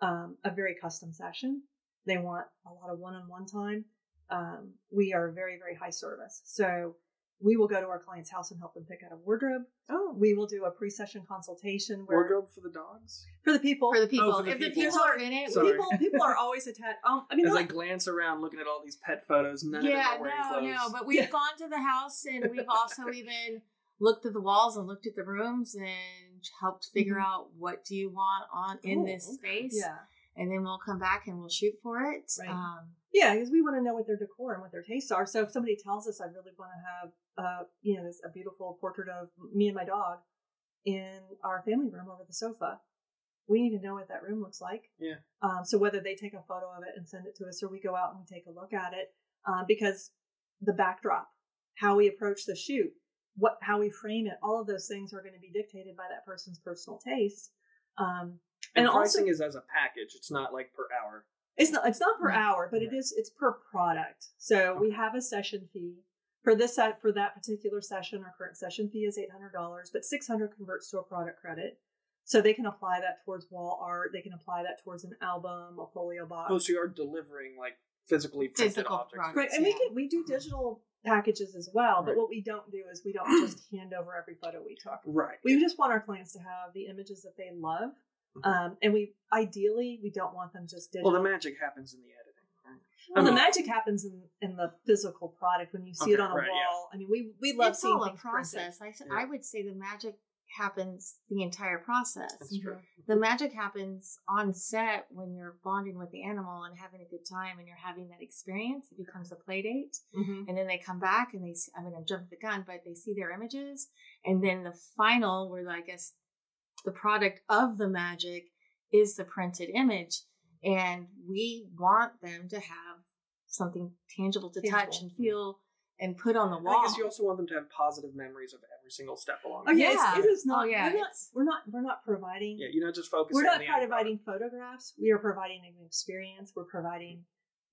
S3: um, a very custom session. They want a lot of one-on-one time. Um, we are very, very high service, so we will go to our client's house and help them pick out a wardrobe.
S1: Oh,
S3: We will do a pre-session consultation where
S1: wardrobe for the dogs.
S3: for the people.
S2: For the people.
S1: for the
S2: if the
S1: people.
S2: people are in it,
S1: Sorry.
S3: people, people are always attached. Um, I mean,
S1: As
S3: not-
S1: I glance around, looking at all these pet photos, none
S2: yeah,
S1: of them are wearing
S2: no,
S1: clothes.
S2: no. But we've
S3: Yeah.
S2: gone to the house and we've also even looked at the walls and looked at the rooms and helped figure
S3: Mhm.
S2: out what do you want on in
S1: Oh,
S2: this space.
S3: Yeah.
S2: And then we'll come back and we'll shoot for it.
S3: Right.
S2: Um,
S3: Yeah, because we want to know what their decor and what their tastes are. So if somebody tells us, I really want to have, uh, you know, this, a beautiful portrait of me and my dog in our family room over the sofa, we need to know what that room looks like.
S1: Yeah.
S3: Um, so whether they take a photo of it and send it to us, or we go out and we take a look at it, um, because the backdrop, how we approach the shoot, what how we frame it, all of those things are going to be dictated by that person's personal taste. Um,
S1: And,
S3: and also-
S1: pricing is as a package. It's not like per hour.
S3: it's not it's not per
S2: Right.
S3: hour, but it
S1: Right.
S3: is it's per product. So we have a session fee for this set for that particular session. Our current session fee is eight hundred dollars, but six hundred converts to a product credit. So they can apply that towards wall art. They can apply that towards an album, a folio box.
S1: Oh, so you are delivering like physically printed
S2: Physical
S1: objects.
S2: products.
S3: Right, and we can we do mm-hmm. digital packages as well. But what we don't do is we don't just hand over every photo we took.
S1: Right.
S3: We just want our clients to have the images that they love. Um, and we ideally we don't want them just digital.
S1: well, the magic happens in the editing. Right?
S3: Well,
S1: I
S3: the magic happens in, in the physical product when you see it on a
S1: right, yeah.
S3: wall. I mean, we we love
S2: it's
S3: seeing
S2: all a
S3: things printed.
S2: process. I, s-
S1: Yeah.
S2: I would say the magic happens the entire process.
S1: That's true.
S2: The magic happens on set when you're bonding with the animal and having a good time and you're having that experience. It becomes a play date.
S3: Mhm.
S2: And then they come back and they, I mean, I'm jumping the gun, but they see their images. And then the final, where I guess the product of the magic is the printed image. And we want them to have something tangible to touch and feel and put on the
S1: And
S2: wall.
S1: I guess you also want them to have positive memories of every single step along.
S3: Oh
S1: the
S3: yeah,
S1: way.
S2: Yeah.
S3: It's, it is not.
S2: Oh, yeah,
S3: we're not. We're not. We're not providing.
S1: Yeah, you're not just focusing.
S3: we're
S1: on
S3: not
S1: the end
S3: providing photographs. We are providing an experience. We're providing,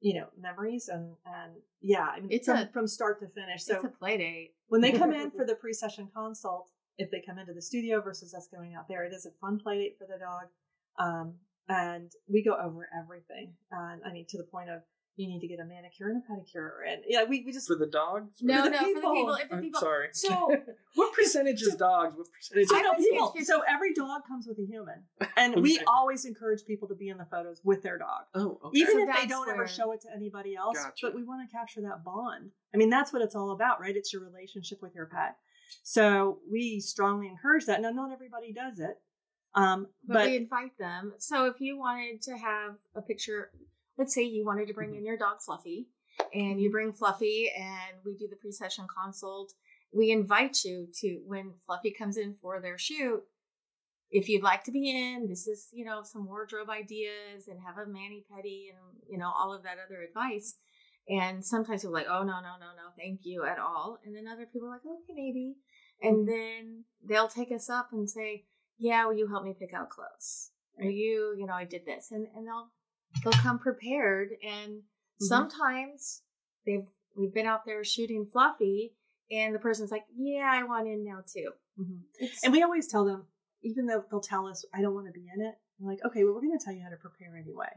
S3: you know, memories and and yeah. I mean,
S2: It's
S3: from,
S2: a-
S3: from start to finish. So
S2: it's a play date.
S3: when they come in for the pre-session consult, if they come into the studio versus us going out there, it is a fun play date for the dog. Um, and we go over everything. And I mean, to the point of you need to get a manicure and a pedicure. And yeah, we, we just,
S1: For the dogs?
S2: No,
S3: the
S2: no, for the
S3: people.
S2: people. If the
S1: I'm
S2: people.
S1: sorry.
S2: So-
S1: what percentage is dogs? What percentage?
S2: I
S1: is
S2: don't
S3: people. So every dog comes with a human. And we always encourage people to be in the photos with their dog.
S1: Oh, okay.
S3: Even
S2: So
S3: if they don't ever show it to anybody else,
S1: Gotcha.
S3: but we want to capture that bond. I mean, that's what it's all about, right? It's your relationship with your pet. So we strongly encourage that. Now, not everybody does it, um,
S2: but,
S3: but,
S2: we invite them. So if you wanted to have a picture, let's say you wanted to bring
S3: Mm-hmm.
S2: in your dog Fluffy, and you bring Fluffy, and we do the pre-session consult. We invite you to when Fluffy comes in for their shoot. If you'd like to be in, this is you know some wardrobe ideas and have a mani pedi and you know all of that other advice. And sometimes people are like, oh no no no no, thank you at all. And then other people are like, okay maybe. And then they'll take us up and say, yeah, will you help me pick out clothes? Or you, you know, I did this, and and they'll they'll come prepared. And sometimes they've we've been out there shooting fluffy, and the person's like, yeah, I want in now too.
S3: Mhm. And we always tell them, even though they'll tell us, I don't want to be in it, we're like, okay, well, we're going to tell you how to prepare anyway,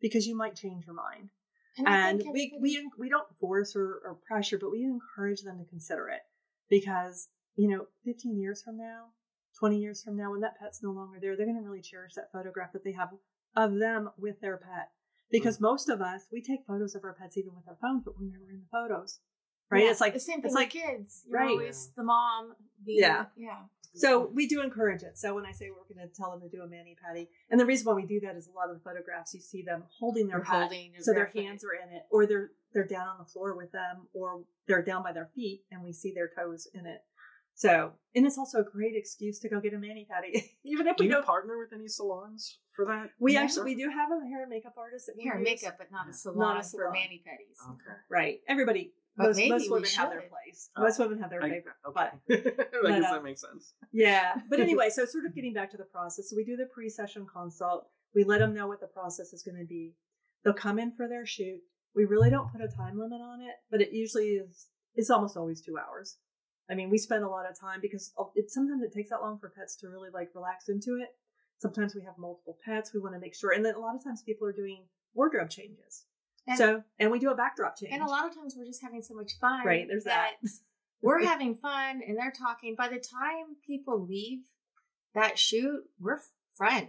S3: because you might change your mind.
S2: And
S3: and
S2: think
S3: we, we we don't force or, or pressure, but we encourage them to consider it because you know, 15 years from now, 20 years from now, when that pet's no longer there, they're going to really cherish that photograph that they have of them with their pet. Mm. Because most of us, we take photos of our pets even with our phones, but we're never in the photos, right?
S2: Yeah,
S3: It's like
S2: the same thing
S3: it's
S2: with
S3: like
S2: kids. You're
S3: right.
S2: always the mom. Being,
S3: Yeah.
S2: yeah.
S3: So we do encourage it. So when I say we're going to tell them to do a mani patty, and the reason why we do that is a lot of the photographs you see them holding their
S2: You're
S3: pet,
S2: holding,
S3: so their hands are in it, or they're they're down on the floor with them, or they're down by their feet, and we see their toes in it. So, and it's also a great excuse to go get a mani patty, even if
S1: Do
S3: we
S1: you
S3: don't.
S1: partner with any salons for that?
S3: We
S2: Yeah.
S3: actually we do have a hair and makeup artist that
S2: Hair and makeup, but not a salon,
S3: Not a
S2: for
S3: salon.
S2: mani pedis.
S1: Okay.
S3: right? Everybody,
S2: But
S3: most,
S2: maybe
S3: most
S2: we
S3: women have their place.
S1: Oh.
S3: Most women have their
S1: I,
S3: favorite.
S1: okay.
S3: but-
S1: I guess
S3: uh,
S1: that makes sense.
S3: Yeah. But anyway, so sort of getting back to the process. So we do the pre session consult. We let them know what the process is going to be. They'll come in for their shoot. We really don't put a time limit on it, but it usually is, it's almost always two hours. I mean, we spend a lot of time because it sometimes it takes that long for pets to really like relax into it. Sometimes we have multiple pets. We want to make sure. And then a lot of times people are doing wardrobe changes.
S2: And,
S3: so, and we do a backdrop change.
S2: and a lot of times we're just having so much fun.
S3: Right, there's that.
S2: we're having fun and they're talking. By the time people leave that shoot, we're friend.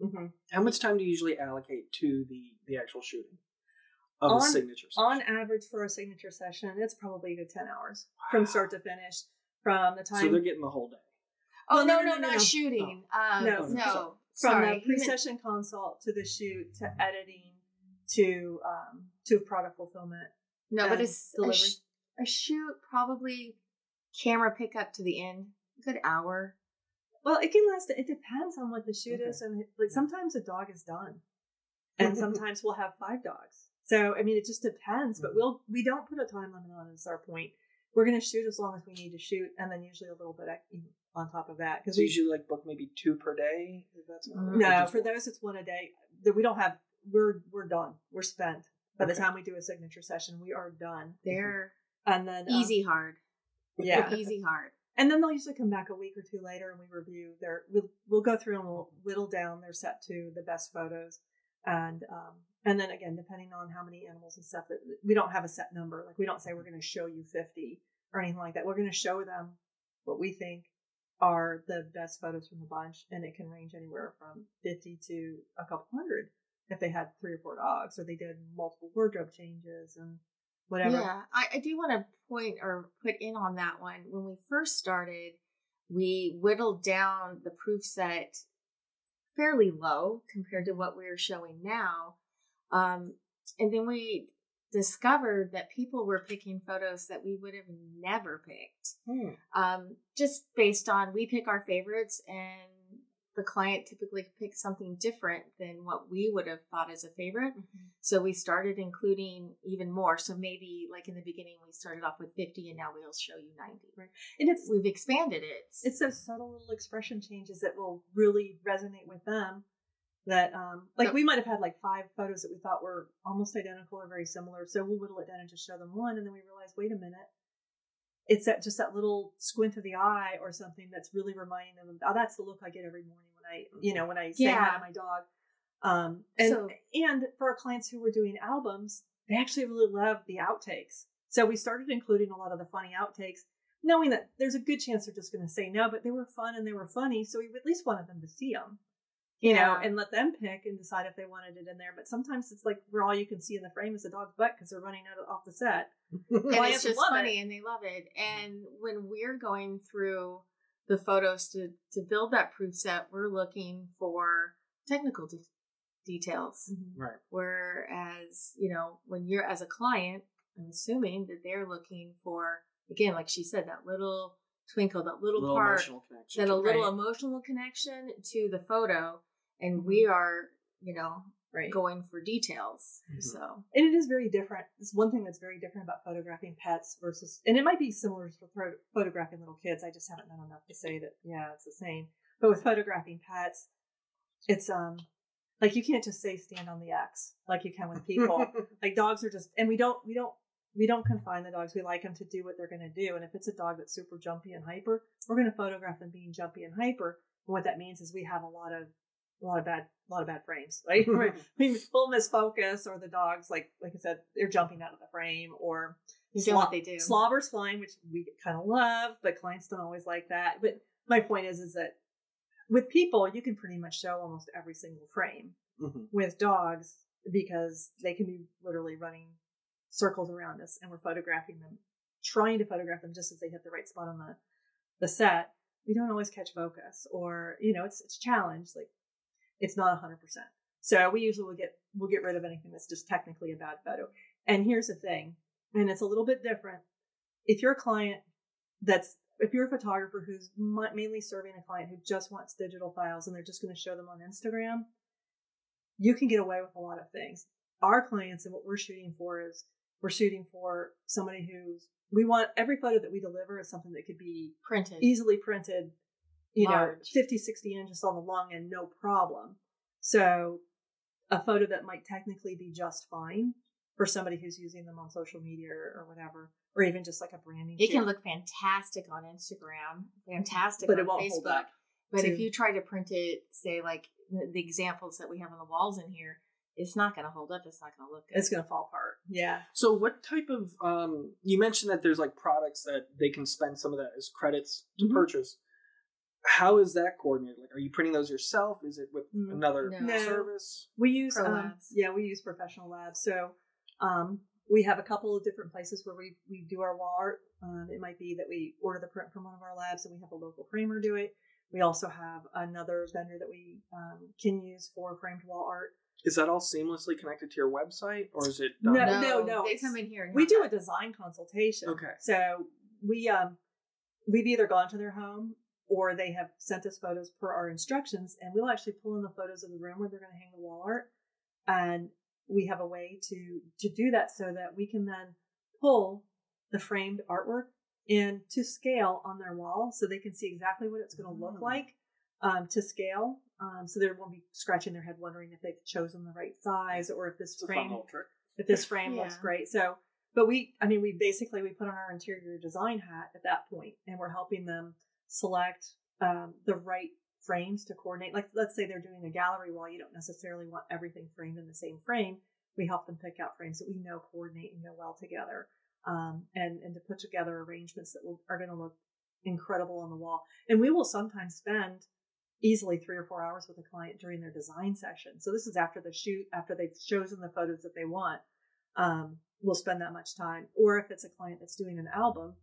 S3: hmm
S1: How much time do you usually allocate to the the actual shooting of a
S3: On-
S1: signature?
S3: On average, for a signature session, it's probably a good 10 hours from start to finish. From the time
S1: so they're getting the whole day.
S2: Oh
S3: Well,
S2: no,
S3: no,
S2: no,
S3: no, no,
S2: not
S3: no.
S2: shooting. Um,
S3: No,
S2: no,
S1: so-
S3: from
S2: Sorry,
S3: the pre-session consult to the shoot to editing to um to product fulfillment.
S2: No, but
S3: and
S2: it's a, sh- a shoot probably camera pickup to the end, a good hour.
S3: Well, it can last. It depends on what the shoot
S1: Okay.
S3: is, and like sometimes a dog is done, and sometimes we'll have five dogs. So I mean, it just depends. But
S1: Mhm.
S3: we'll we don't put a time limit on it. Is our point. We're going to shoot as long as we need to shoot, and then usually a little bit on top of that because
S1: So
S3: we
S1: usually like book maybe two per day. If that's
S2: Mhm.
S3: no for those it's one a day. That we don't have. We're we're done. We're spent by the time we do a signature session. We are done,
S2: They're
S3: and then um,
S2: easy hard.
S3: yeah,
S2: easy hard.
S3: And then they'll usually come back a week or two later and we review their we'll, we'll go through and we'll whittle down their set to the best photos. And um and then again, depending on how many animals and stuff that we don't have a set number. Like we don't say we're gonna show you fifty or anything like that. We're gonna show them what we think are the best photos from the bunch and it can range anywhere from fifty to a couple hundred if they had three or four dogs or they did multiple wardrobe changes and whatever.
S2: Yeah, I, I do want to point or put in on that one. When we first started, we whittled down the proof set fairly low compared to what we're showing now. Um, and then we discovered that people were picking photos that we would have never picked.
S1: Hmm.
S2: Um, just based on we pick our favorites and the client typically picks something different than what we would have thought as a favorite. So we started including even more. So maybe like in the beginning we started off with 50 and now we'll show you 90. Right.
S3: And it's
S2: We've expanded it.
S3: it's those subtle little expression changes that will really resonate with them that um like we might have had like five photos that we thought were almost identical or very similar so we'll whittle it down and just show them one and then we realize wait a minute it's that just that little squint of the eye or something that's really reminding them of, oh that's the look i get every morning i you know when i say hi to my dog um and
S2: So-
S3: and for our clients who were doing albums they actually really love the outtakes so we started including a lot of the funny outtakes knowing that there's a good chance they're just going to say no, but they were fun and they were funny, so we at least wanted them to see them, you know, and let them pick and decide if they wanted it in there. But sometimes it's like where all you can see in the frame is the dog's butt because they're running out of, off the set.
S2: and it's just funny
S3: it.
S2: and they love it. And when we're going through the photos to, to build that proof set, we're looking for technical de- details. Mm-hmm.
S1: Right.
S2: Whereas, you know, when you're as a client, I'm assuming that they're looking for, again, like she said, that little twinkle, that little,
S1: Little
S2: part,
S1: emotional connection.
S2: that a little
S3: Right.
S2: emotional connection to the photo. And we mm-hmm. are, you know,
S3: Right.
S2: going for details.
S1: Mhm.
S2: So,
S3: And it is very different. It's one thing that's very different about photographing pets versus, and it might be similar for pho- photographing little kids. I just haven't done enough to say that, yeah, it's the same. But with photographing pets, it's, um, like you can't just say stand on the X like you can with people. like dogs are just, and we don't, we don't, we don't confine the dogs. We like them to do what they're going to do. And if it's a dog that's super jumpy and hyper, we're going to photograph them being jumpy and hyper. And what that means is we have a lot of, a lot of bad, a lot of bad frames. Right? we will miss focus or the dogs like like I said they're jumping out of the frame or
S2: They're what they do.
S3: slobber's fine which we kind of love but clients don't always like that but my point is is that with people you can pretty much show almost every single frame
S1: Mhm.
S3: with dogs because they can be literally running circles around us and we're photographing them trying to photograph them just as they hit the right spot on the the set we don't always catch focus or you know it's it's a challenge like it's not 100% so we usually will get we'll get rid of anything that's just technically a bad photo. And here's the thing and it's a little bit different. If you're a client that's if you're a photographer who's mainly serving a client who just wants digital files and they're just going to show them on instagram you can get away with a lot of things. Our clients and what we're shooting for is we're shooting for somebody who's we want every photo that we deliver is something that could be
S2: printed.
S3: easily printed, you know,
S2: Large.
S3: 50, 60 inches on the long end, no problem. So a photo that might technically be just fine for somebody who's using them on social media or, or whatever, or even just like a branding.
S2: It can look fantastic on Instagram, fantastic
S3: But
S2: on
S3: it won't
S2: Facebook.
S3: hold up
S2: But if you try to print it, say like the, the examples that we have on the walls in here, it's not going to hold up. It's not going to look good.
S3: it's going to fall apart. Yeah.
S1: So, what type of um? You mentioned that there's like products that they can spend some of that as credits to
S3: Mhm.
S1: purchase. How is that coordinated? Like, are you printing those yourself? Is it with
S3: Mm,
S1: another
S2: no.
S1: service?
S3: We use um,
S2: labs.
S3: yeah, we use professional labs. So um, we have a couple of different places where we we do our wall art. Um, it might be that we order the print from one of our labs and we have a local framer do it. We also have another vendor that we um, can use for framed wall art.
S1: Is that all seamlessly connected to your website, or is it?
S3: No,
S1: done-
S3: no, no,
S2: They come in here. And
S3: we
S2: help
S3: do a design consultation.
S1: Okay.
S3: So we um we've either gone to their home or they have sent us photos per our instructions, and we'll actually pull in the photos of the room where they're going to hang the wall art, and we have a way to to do that so that we can then pull the framed artwork in to scale on their wall, so they can see exactly what it's going to look
S1: Mm.
S3: like um, to scale. Um, so they won't be scratching their head wondering if they've chosen the right size or if this
S1: It's
S3: frame if this frame looks great. So, but we, I mean, we basically we put on our interior design hat at that point, and we're helping them select um, the right frames to coordinate. Like, let's say they're doing a gallery wall, you don't necessarily want everything framed in the same frame. We help them pick out frames that we know coordinate and go well together, um, and and to put together arrangements that will, are going to look incredible on the wall. And we will sometimes spend easily three or four hours with a client during their design session. So this is after the shoot, after they've chosen the photos that they want. Um, we'll spend that much time. Or if it's a client that's doing an album,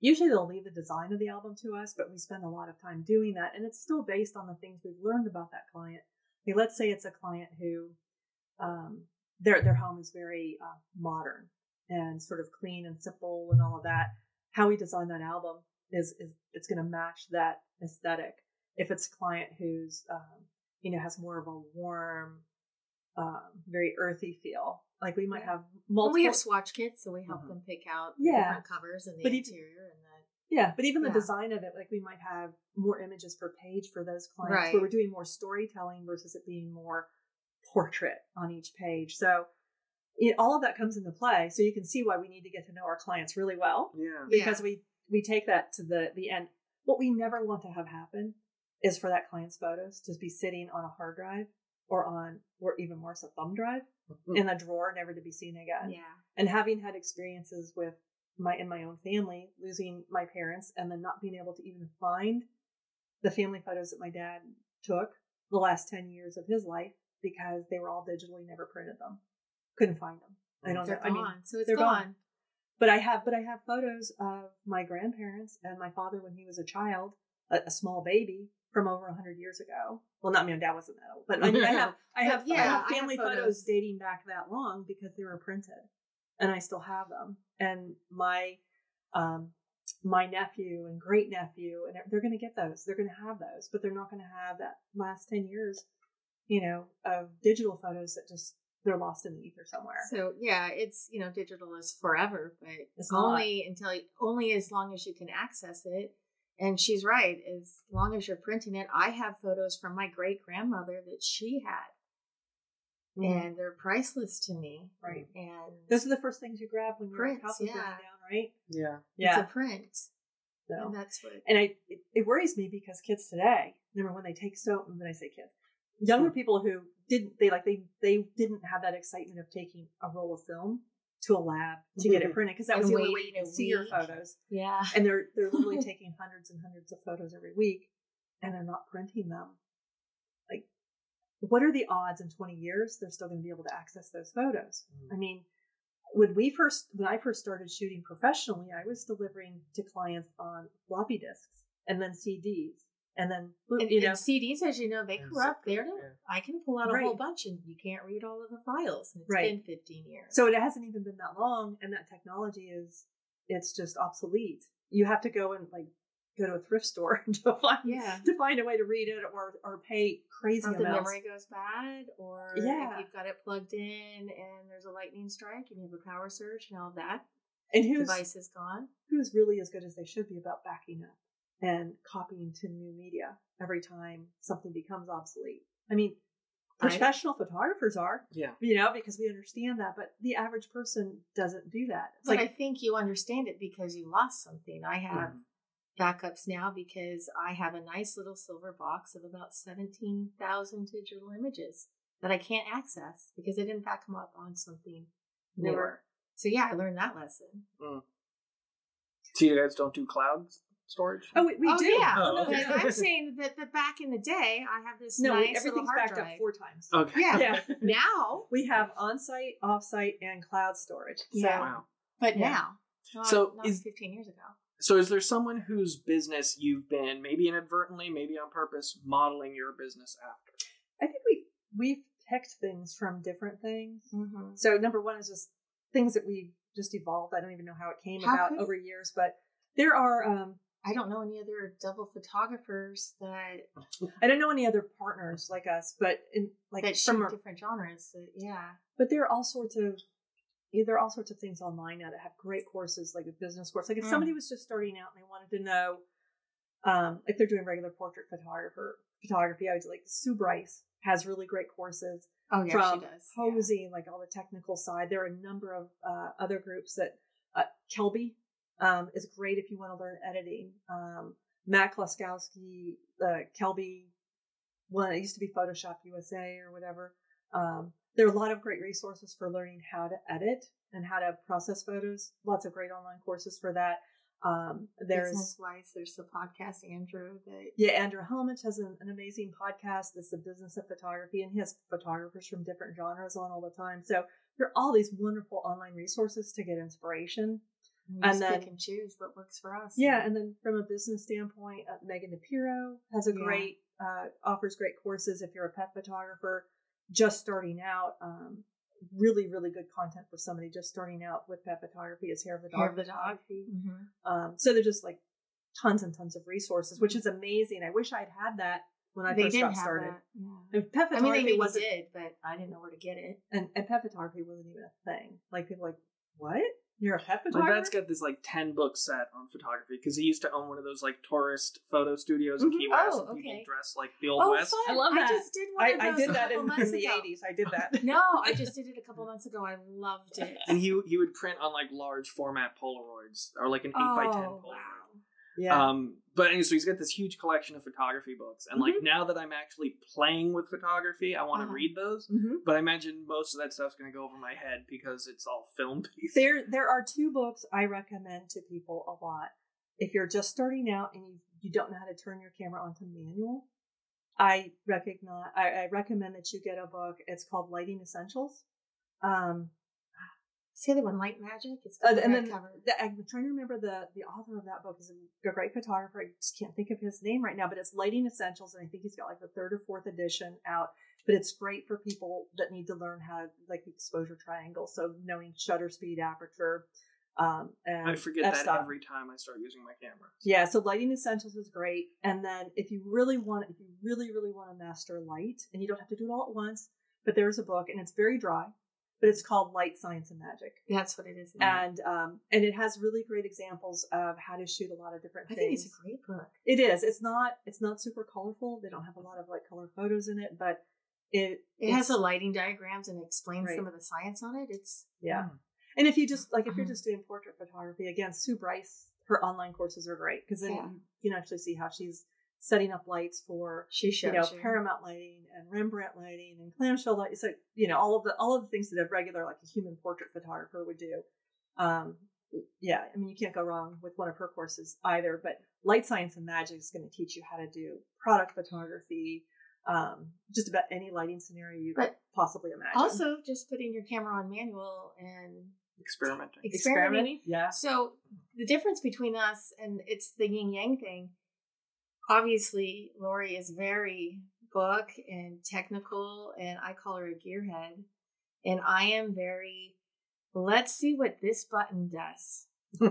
S3: usually they'll leave the design of the album to us, but we spend a lot of time doing that. And it's still based on the things we've learned about that client. Like, let's say it's a client who um, their their home is very uh, modern and sort of clean and simple and all of that. How we design that album is is it's going to match that aesthetic. If it's a client who's um, you know has more of a warm, um, very earthy feel, like we might
S2: Yeah.
S3: have
S2: Well,
S3: multiple.
S2: we have swatch kits, so we help
S1: Mhm.
S2: them pick out the
S3: Yeah.
S2: different covers and the
S3: But even-
S2: interior and the
S3: Yeah, but even the
S2: Yeah.
S3: design of it, like we might have more images per page for those clients
S2: Right.
S3: where we're doing more storytelling versus it being more portrait on each page. So it, all of that comes into play. So you can see why we need to get to know our clients really well
S1: Yeah.
S3: because we we take that to the the end. What we never want to have happen is for that client's photos to be sitting on a hard drive or on or even worse a thumb drive mm-hmm. in a drawer never to be seen again
S2: yeah.
S3: and having had experiences with my in my own family losing my parents and then not being able to even find the family photos that my dad took the last 10 years of his life because they were all digitally never printed them couldn't find them i mm. don't
S2: They're
S3: know
S2: gone.
S3: i mean
S2: so it's
S3: they're
S2: gone.
S3: gone. but i have but i have photos of my grandparents and my father when he was a child a, a small baby from over 100 years ago well not me my dad wasn't that old but i mean i have i have,
S2: yeah,
S3: I have
S2: I have
S3: family photos.
S2: photos.
S3: dating back that long because they were printed and i still have them and my um my nephew and great nephew and they're going to get those they're going to have those but they're not going to have that last 10 years you know of digital photos that just they're lost in the ether somewhere
S2: So yeah, it's you know digital is forever, but
S3: It's not.
S2: only until only as long as you can access it. And she's right. As long as you're printing it, I have photos from my great grandmother that she had,
S3: Mhm.
S2: and they're priceless to me.
S3: right
S2: And
S3: those are the first things you grab when your
S2: Prints,
S3: house is burning
S2: yeah.
S3: down right
S1: Yeah.
S2: it's a print,
S3: so.
S2: and that's what.
S3: and I it, it worries me because kids today, remember when they take so when I say kids, younger people who didn't they like they they didn't have that excitement of taking a roll of film to a lab to get it printed because that was
S2: And
S3: the only way you could see your photos.
S2: Yeah.
S3: And they're they're literally taking hundreds and hundreds of photos every week, and they're not printing them. Like, what are the odds in twenty years they're still going to be able to access those photos? I mean, when we first when I first started shooting professionally, I was delivering to clients on floppy disks and then CDs and then
S2: And,
S3: you know
S2: CDs, as you know, they corrupt.
S1: zip
S2: They're
S1: code,
S2: not-
S1: yeah.
S2: I can pull out a whole bunch, and you can't read all of the files. And it's
S3: Right.
S2: been 15 years.
S3: so it hasn't even been that long, and that technology is it's just obsolete. You have to go and like go to a thrift store to find
S2: Yeah.
S3: to find a way to read it or or pay crazy
S2: or the
S3: amounts.
S2: memory goes bad, or
S3: Yeah.
S2: if you've got it plugged in and there's a lightning strike and you have a power surge and all that,
S3: and who's
S2: device is gone.
S3: who's really as good as they should be about backing up and copying to new media every time something becomes obsolete. I mean,
S2: I-
S3: professional photographers are,
S1: Yeah.
S3: you know, because we understand that, but the average person doesn't do that. It's
S2: But
S3: like,
S2: I think you understand it because you lost something. I have
S1: Mhm.
S2: backups now because I have a nice little silver box of about 17,000 digital images that I can't access because I didn't back them up on something
S3: Newer.
S2: newer. So yeah, I learned that lesson.
S1: So you guys don't do cloud storage?
S3: oh, we, we
S2: oh,
S3: do.
S2: yeah.
S1: Oh, okay.
S2: But I'm saying that, that back in the day, I have this
S3: no,
S2: nice little
S3: everything's
S2: hard
S3: backed
S2: drive.
S3: up four times.
S1: Okay.
S2: Yeah.
S3: Yeah.
S2: Now,
S3: We have on-site, off-site, and cloud storage. So
S2: Yeah.
S1: Wow.
S2: but
S3: Yeah.
S2: now, not,
S1: So
S2: not
S1: is-
S2: 15 years ago.
S1: So, is there someone whose business you've been, maybe inadvertently, maybe on purpose, modeling your business after?
S3: I think we we've picked things from different things.
S2: Mm-hmm.
S3: So number one is just things that we just evolved. I don't even know how it came
S2: How
S3: about over years, but there are. Um,
S2: I don't know any other double photographers that
S3: I don't know any other partners like us, but in like
S2: that shoot different genres. That, yeah.
S3: but there are all sorts of yeah, there are all sorts of things online now that have great courses, like a business course. Like if
S2: Mm.
S3: somebody was just starting out and they wanted to know, um, if they're doing regular portrait photographer photography, I would like Sue Bryce has really great courses
S2: Oh yeah,
S3: from
S2: she does. yeah.
S3: posing, like all the technical side. There are a number of uh, other groups that uh, Kelby um, is great if you want to learn editing. Um, Matt Kloskowski, uh, Kelby, one it used to be Photoshop USA or whatever. Um, there are a lot of great resources for learning how to edit and how to process photos. Lots of great online courses for that. Um, there's
S2: business wise, there's the podcast Andrew that
S3: yeah, Andrew Hellmich has an, an amazing podcast. It's the business of photography, and he has photographers from different genres on all the time. So there are all these wonderful online resources to get inspiration.
S2: We
S3: And then-
S2: pick and choose what works for us.
S3: Yeah, and then from a business standpoint, uh, Megan DePiro has a
S2: Yeah.
S3: great uh, offers great courses if you're a pet photographer just starting out. Um, really, really good content for somebody just starting out with pet photography is hair of the dog.
S2: Hair of the dog.
S3: photography.
S2: Mhm.
S3: Um, so they're just like tons and tons of resources, which is amazing. I wish I'd had that when I
S2: They
S3: first got started.
S2: Yeah.
S3: And pet
S2: I mean,
S3: photography
S2: they
S3: wasn't,
S2: did, but I didn't know where to get it.
S3: and, and pet photography wasn't even a thing. Like people like, what? You're a pet
S1: My
S3: photographer?
S1: dad's got this like 10 book set on photography because he used to own one of those like tourist photo studios in
S3: Mhm.
S1: Key West.
S2: Oh,
S1: and people
S2: okay.
S1: dress like the Old
S2: oh,
S1: West.
S2: fun!
S3: I love that.
S2: I just did one
S3: I,
S2: of
S3: I
S2: those
S3: did
S2: a
S3: that
S2: couple
S3: in,
S2: months
S3: in the
S2: ago.
S3: 80s. I did that.
S2: No, I just did it a couple months ago. I loved it.
S1: And he he would print on like large format Polaroids or like an 8 by 10
S2: Oh,
S1: Polaroid.
S2: wow.
S3: yeah.
S1: Um, but anyway, so he's got this huge collection of photography books, and like now that I'm actually playing with photography, I want to
S2: Uh-huh.
S1: read those.
S3: Mhm.
S1: But I imagine most of that stuff's going to go over my head because it's all film based.
S3: There, there are two books I recommend to people a lot. If you're just starting out and you, you don't know how to turn your camera onto manual, I recognize I, I recommend that you get a book. It's called Lighting Essentials. Um,
S2: See the one, Light Magic? It's
S3: Uh,
S2: got
S3: and
S2: red
S3: then
S2: cover.
S3: the, I'm trying to remember the the author of that book is a great photographer. I just can't think of his name right now, but it's Lighting Essentials, and I think he's got like the third or fourth edition out. But it's great for people that need to learn how to like the exposure triangle, so knowing shutter speed, aperture, um, and
S1: I forget
S3: f
S1: that every time I start using my camera.
S3: Yeah, so lighting essentials is great. And then if you really want, if you really, really want to master light, and you don't have to do it all at once, but there's a book, and it's very dry, but it's called Light Science and Magic,
S2: That's what it is.
S3: and um, and it has really great examples of how to shoot a lot of different things.
S2: I think it's a great book.
S3: It is. It's not. It's not super colorful. They don't have a lot of like color photos in it, but it
S2: It has the lighting diagrams and explains
S3: Right.
S2: some of the science on it. It's
S3: yeah. And if you just like if you're
S2: Mhm.
S3: just doing portrait photography, again, Sue Bryce, her online courses are great because then
S2: Yeah.
S3: you can actually see how she's setting up lights for
S2: she
S3: you
S2: shows
S3: know
S2: you.
S3: Paramount lighting and Rembrandt lighting and clamshell lighting. So you know all of the all of the things that a regular like a human portrait photographer would do. Um, yeah, I mean you can't go wrong with one of her courses either. But Light Science and Magic is going to teach you how to do product photography, um, just about any lighting scenario you could
S2: But
S3: possibly imagine.
S2: Also, just putting your camera on manual and
S1: Experimenting.
S2: experimenting.
S3: yeah.
S2: So the difference between us and it's the yin yang thing. Obviously, Laurie is very book and technical, and I call her a gearhead. And I am very. Let's see what this button does.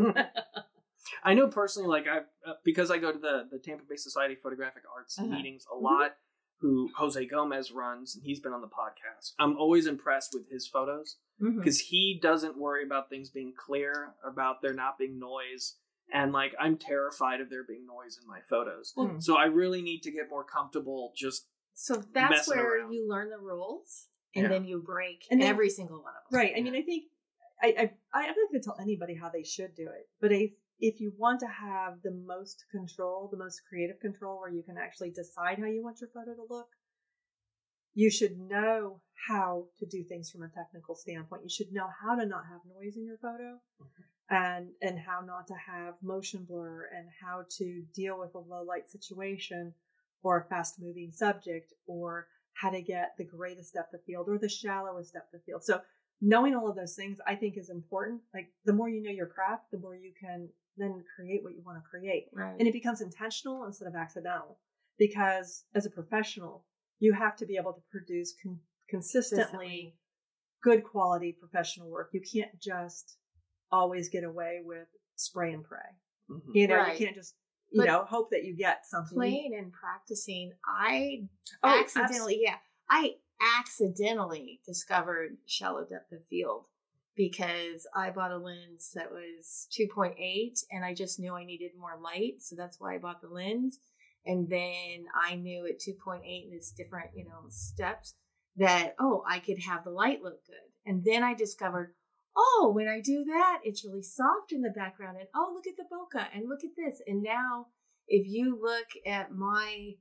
S1: I know personally, like I uh, because I go to the the Tampa Bay Society of Photographic Arts
S2: Uh-huh.
S1: meetings a
S3: Mhm.
S1: lot. Who Jose Gomez runs, and he's been on the podcast. I'm always impressed with his photos
S2: Mm-hmm.
S1: because he doesn't worry about things being clear, about there not being noise, and like I'm terrified of there being noise in my photos.
S3: Well,
S1: So I really need to get more comfortable just
S2: So that's where
S1: around.
S2: you learn the rules, and
S1: Yeah.
S2: then you break
S3: And then-
S2: every single one of them.
S3: Right. I mean, I think I, I I'm not going to tell anybody how they should do it, but if if you want to have the most control, the most creative control, where you can actually decide how you want your photo to look, you should know how to do things from a technical standpoint. You should know how to not have noise in your photo, mm-hmm. and and how not to have motion blur, and how to deal with a low light situation or a fast moving subject, or how to get the greatest depth of field or the shallowest depth of field. So knowing all of those things, I think is important. Like the more you know your craft, the more you can then create what you want to create.
S2: Right.
S3: And it becomes intentional instead of accidental. Because as a professional, you have to be able to produce con- consistently
S2: Consistently.
S3: good quality professional work. You can't just always get away with spray and pray.
S1: Mhm.
S3: You know,
S2: Right.
S3: you can't just you
S2: But
S3: know hope that you get something.
S2: playing and practicing, I
S3: Oh,
S2: accidentally, yeah, I accidentally discovered shallow depth of field because I bought a lens that was 2.8 and I just knew I needed more light. So that's why I bought the lens. And then I knew at 2.8 and its different, you know, steps that, oh, I could have the light look good. And then I discovered, oh, when I do that, it's really soft in the background. And oh, look at the bokeh and look at this. And now if you look at my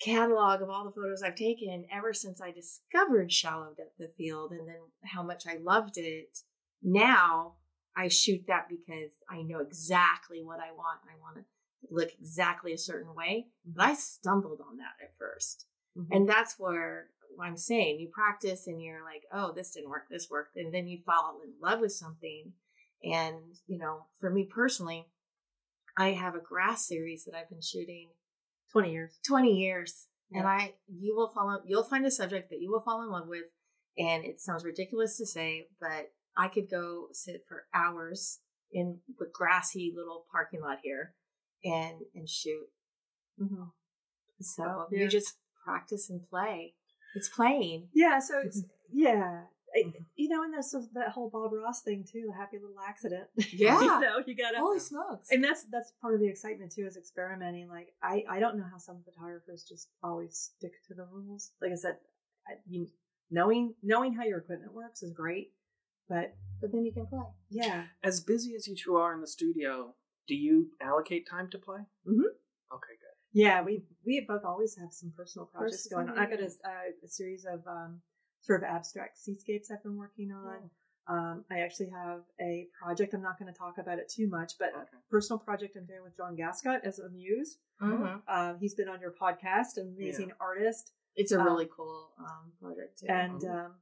S2: catalog of all the photos I've taken ever since I discovered shallow depth of field and then how much I loved it, now I shoot that because I know exactly what I want. I want to look exactly a certain way. But I stumbled on that at 1st
S3: Mhm.
S2: And that's where I'm saying you practice and you're like, oh, this didn't work, this worked. And then you fall in love with something. And, you know, for me personally, I have a grass series that I've been shooting
S3: twenty years.
S2: 20 years and i you will fall you'll find a subject that you will fall in love with and it sounds ridiculous to say but i could go sit for hours in the grassy little parking lot here and and shoot
S3: Mhm.
S2: so
S3: Yeah.
S2: you just practice and play it's playing
S3: Yeah, so it's yeah. I- you know, and there's that whole Bob Ross thing too, the happy little accident.
S2: Yeah.
S3: you know, you gotta
S2: holy smokes
S3: and that's that's part of the excitement too is experimenting like i i don't know how some photographers just always stick to the rules like i said I, you, knowing knowing how your equipment works is great but
S2: but then you can play
S3: yeah
S1: As busy as you two are in the studio, do you allocate time to play?
S3: Mhm.
S1: Okay, good.
S3: Yeah we we both always have some personal projects going on i've got a,
S2: yeah.
S3: uh, a series of um sort of abstract seascapes i've been working on um, I actually have a project. I'm not going to talk about it too much, but
S1: Okay.
S3: personal project I'm doing with John Gascott as a muse.
S2: Mhm.
S3: Um, he's been on your podcast, amazing artist.
S2: it's a
S3: Um,
S2: really cool um, project too.
S3: and um,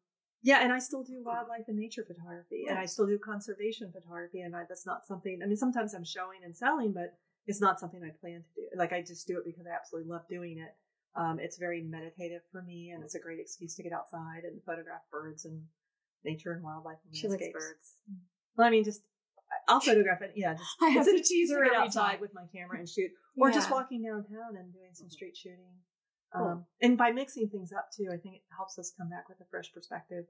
S3: yeah, and I still do wildlife and nature photography, and I still do conservation photography, and I, that's not something. I mean, sometimes I'm showing and selling, but it's not something I plan to do. Like I just do it because I absolutely love doing it. Um, it's very meditative for me, and it's a great excuse to get outside and photograph birds and nature and wildlife and
S2: she likes birds
S3: Well, I mean, just I'll photograph it. Yeah, just
S2: I have
S3: it's an
S2: to
S3: excuse
S2: tease
S3: to get outside with my camera and shoot, or just walking downtown and doing some street shooting.
S2: Cool.
S3: Um, and by mixing things up too, I think it helps us come back with a fresh perspective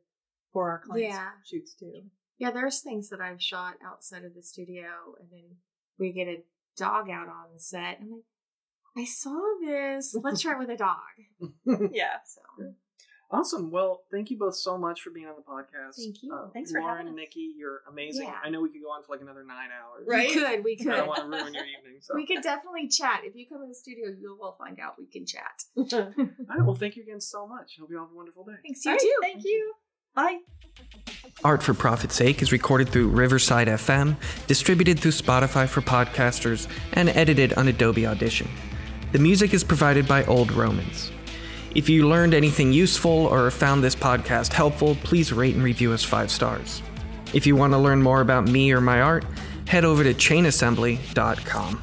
S3: for our clients'
S2: Yeah.
S3: shoots too.
S2: Yeah, there's things that I've shot outside of the studio, and then we get a dog out on the set. I'm like, I saw this. Let's try it with a dog.
S3: Yeah.
S2: So
S1: Awesome. Well, thank you both so much for being on the podcast.
S2: Thank you.
S1: Uh,
S3: Thanks for
S1: Lauren,
S3: having us.
S1: Knicki, you're amazing.
S2: Yeah.
S1: I know we could go on for like another nine hours.
S3: Right?
S2: we could, we
S1: I
S2: could.
S1: don't want to ruin your evening. So.
S2: We could definitely chat. If you come in the studio, you will find out we can chat.
S1: All right. Well, thank you again so much. Hope you all have a wonderful day.
S2: Thanks,
S3: All
S2: you
S3: right,
S2: too.
S3: Thank you. Bye.
S4: Art for Profit's Sake is recorded through Riverside FM, distributed through Spotify for podcasters, and edited on Adobe Audition. The music is provided by Old Romans. If you learned anything useful or found this podcast helpful, please rate and review us five stars. If you want to learn more about me or my art, head over to chainassembly.com.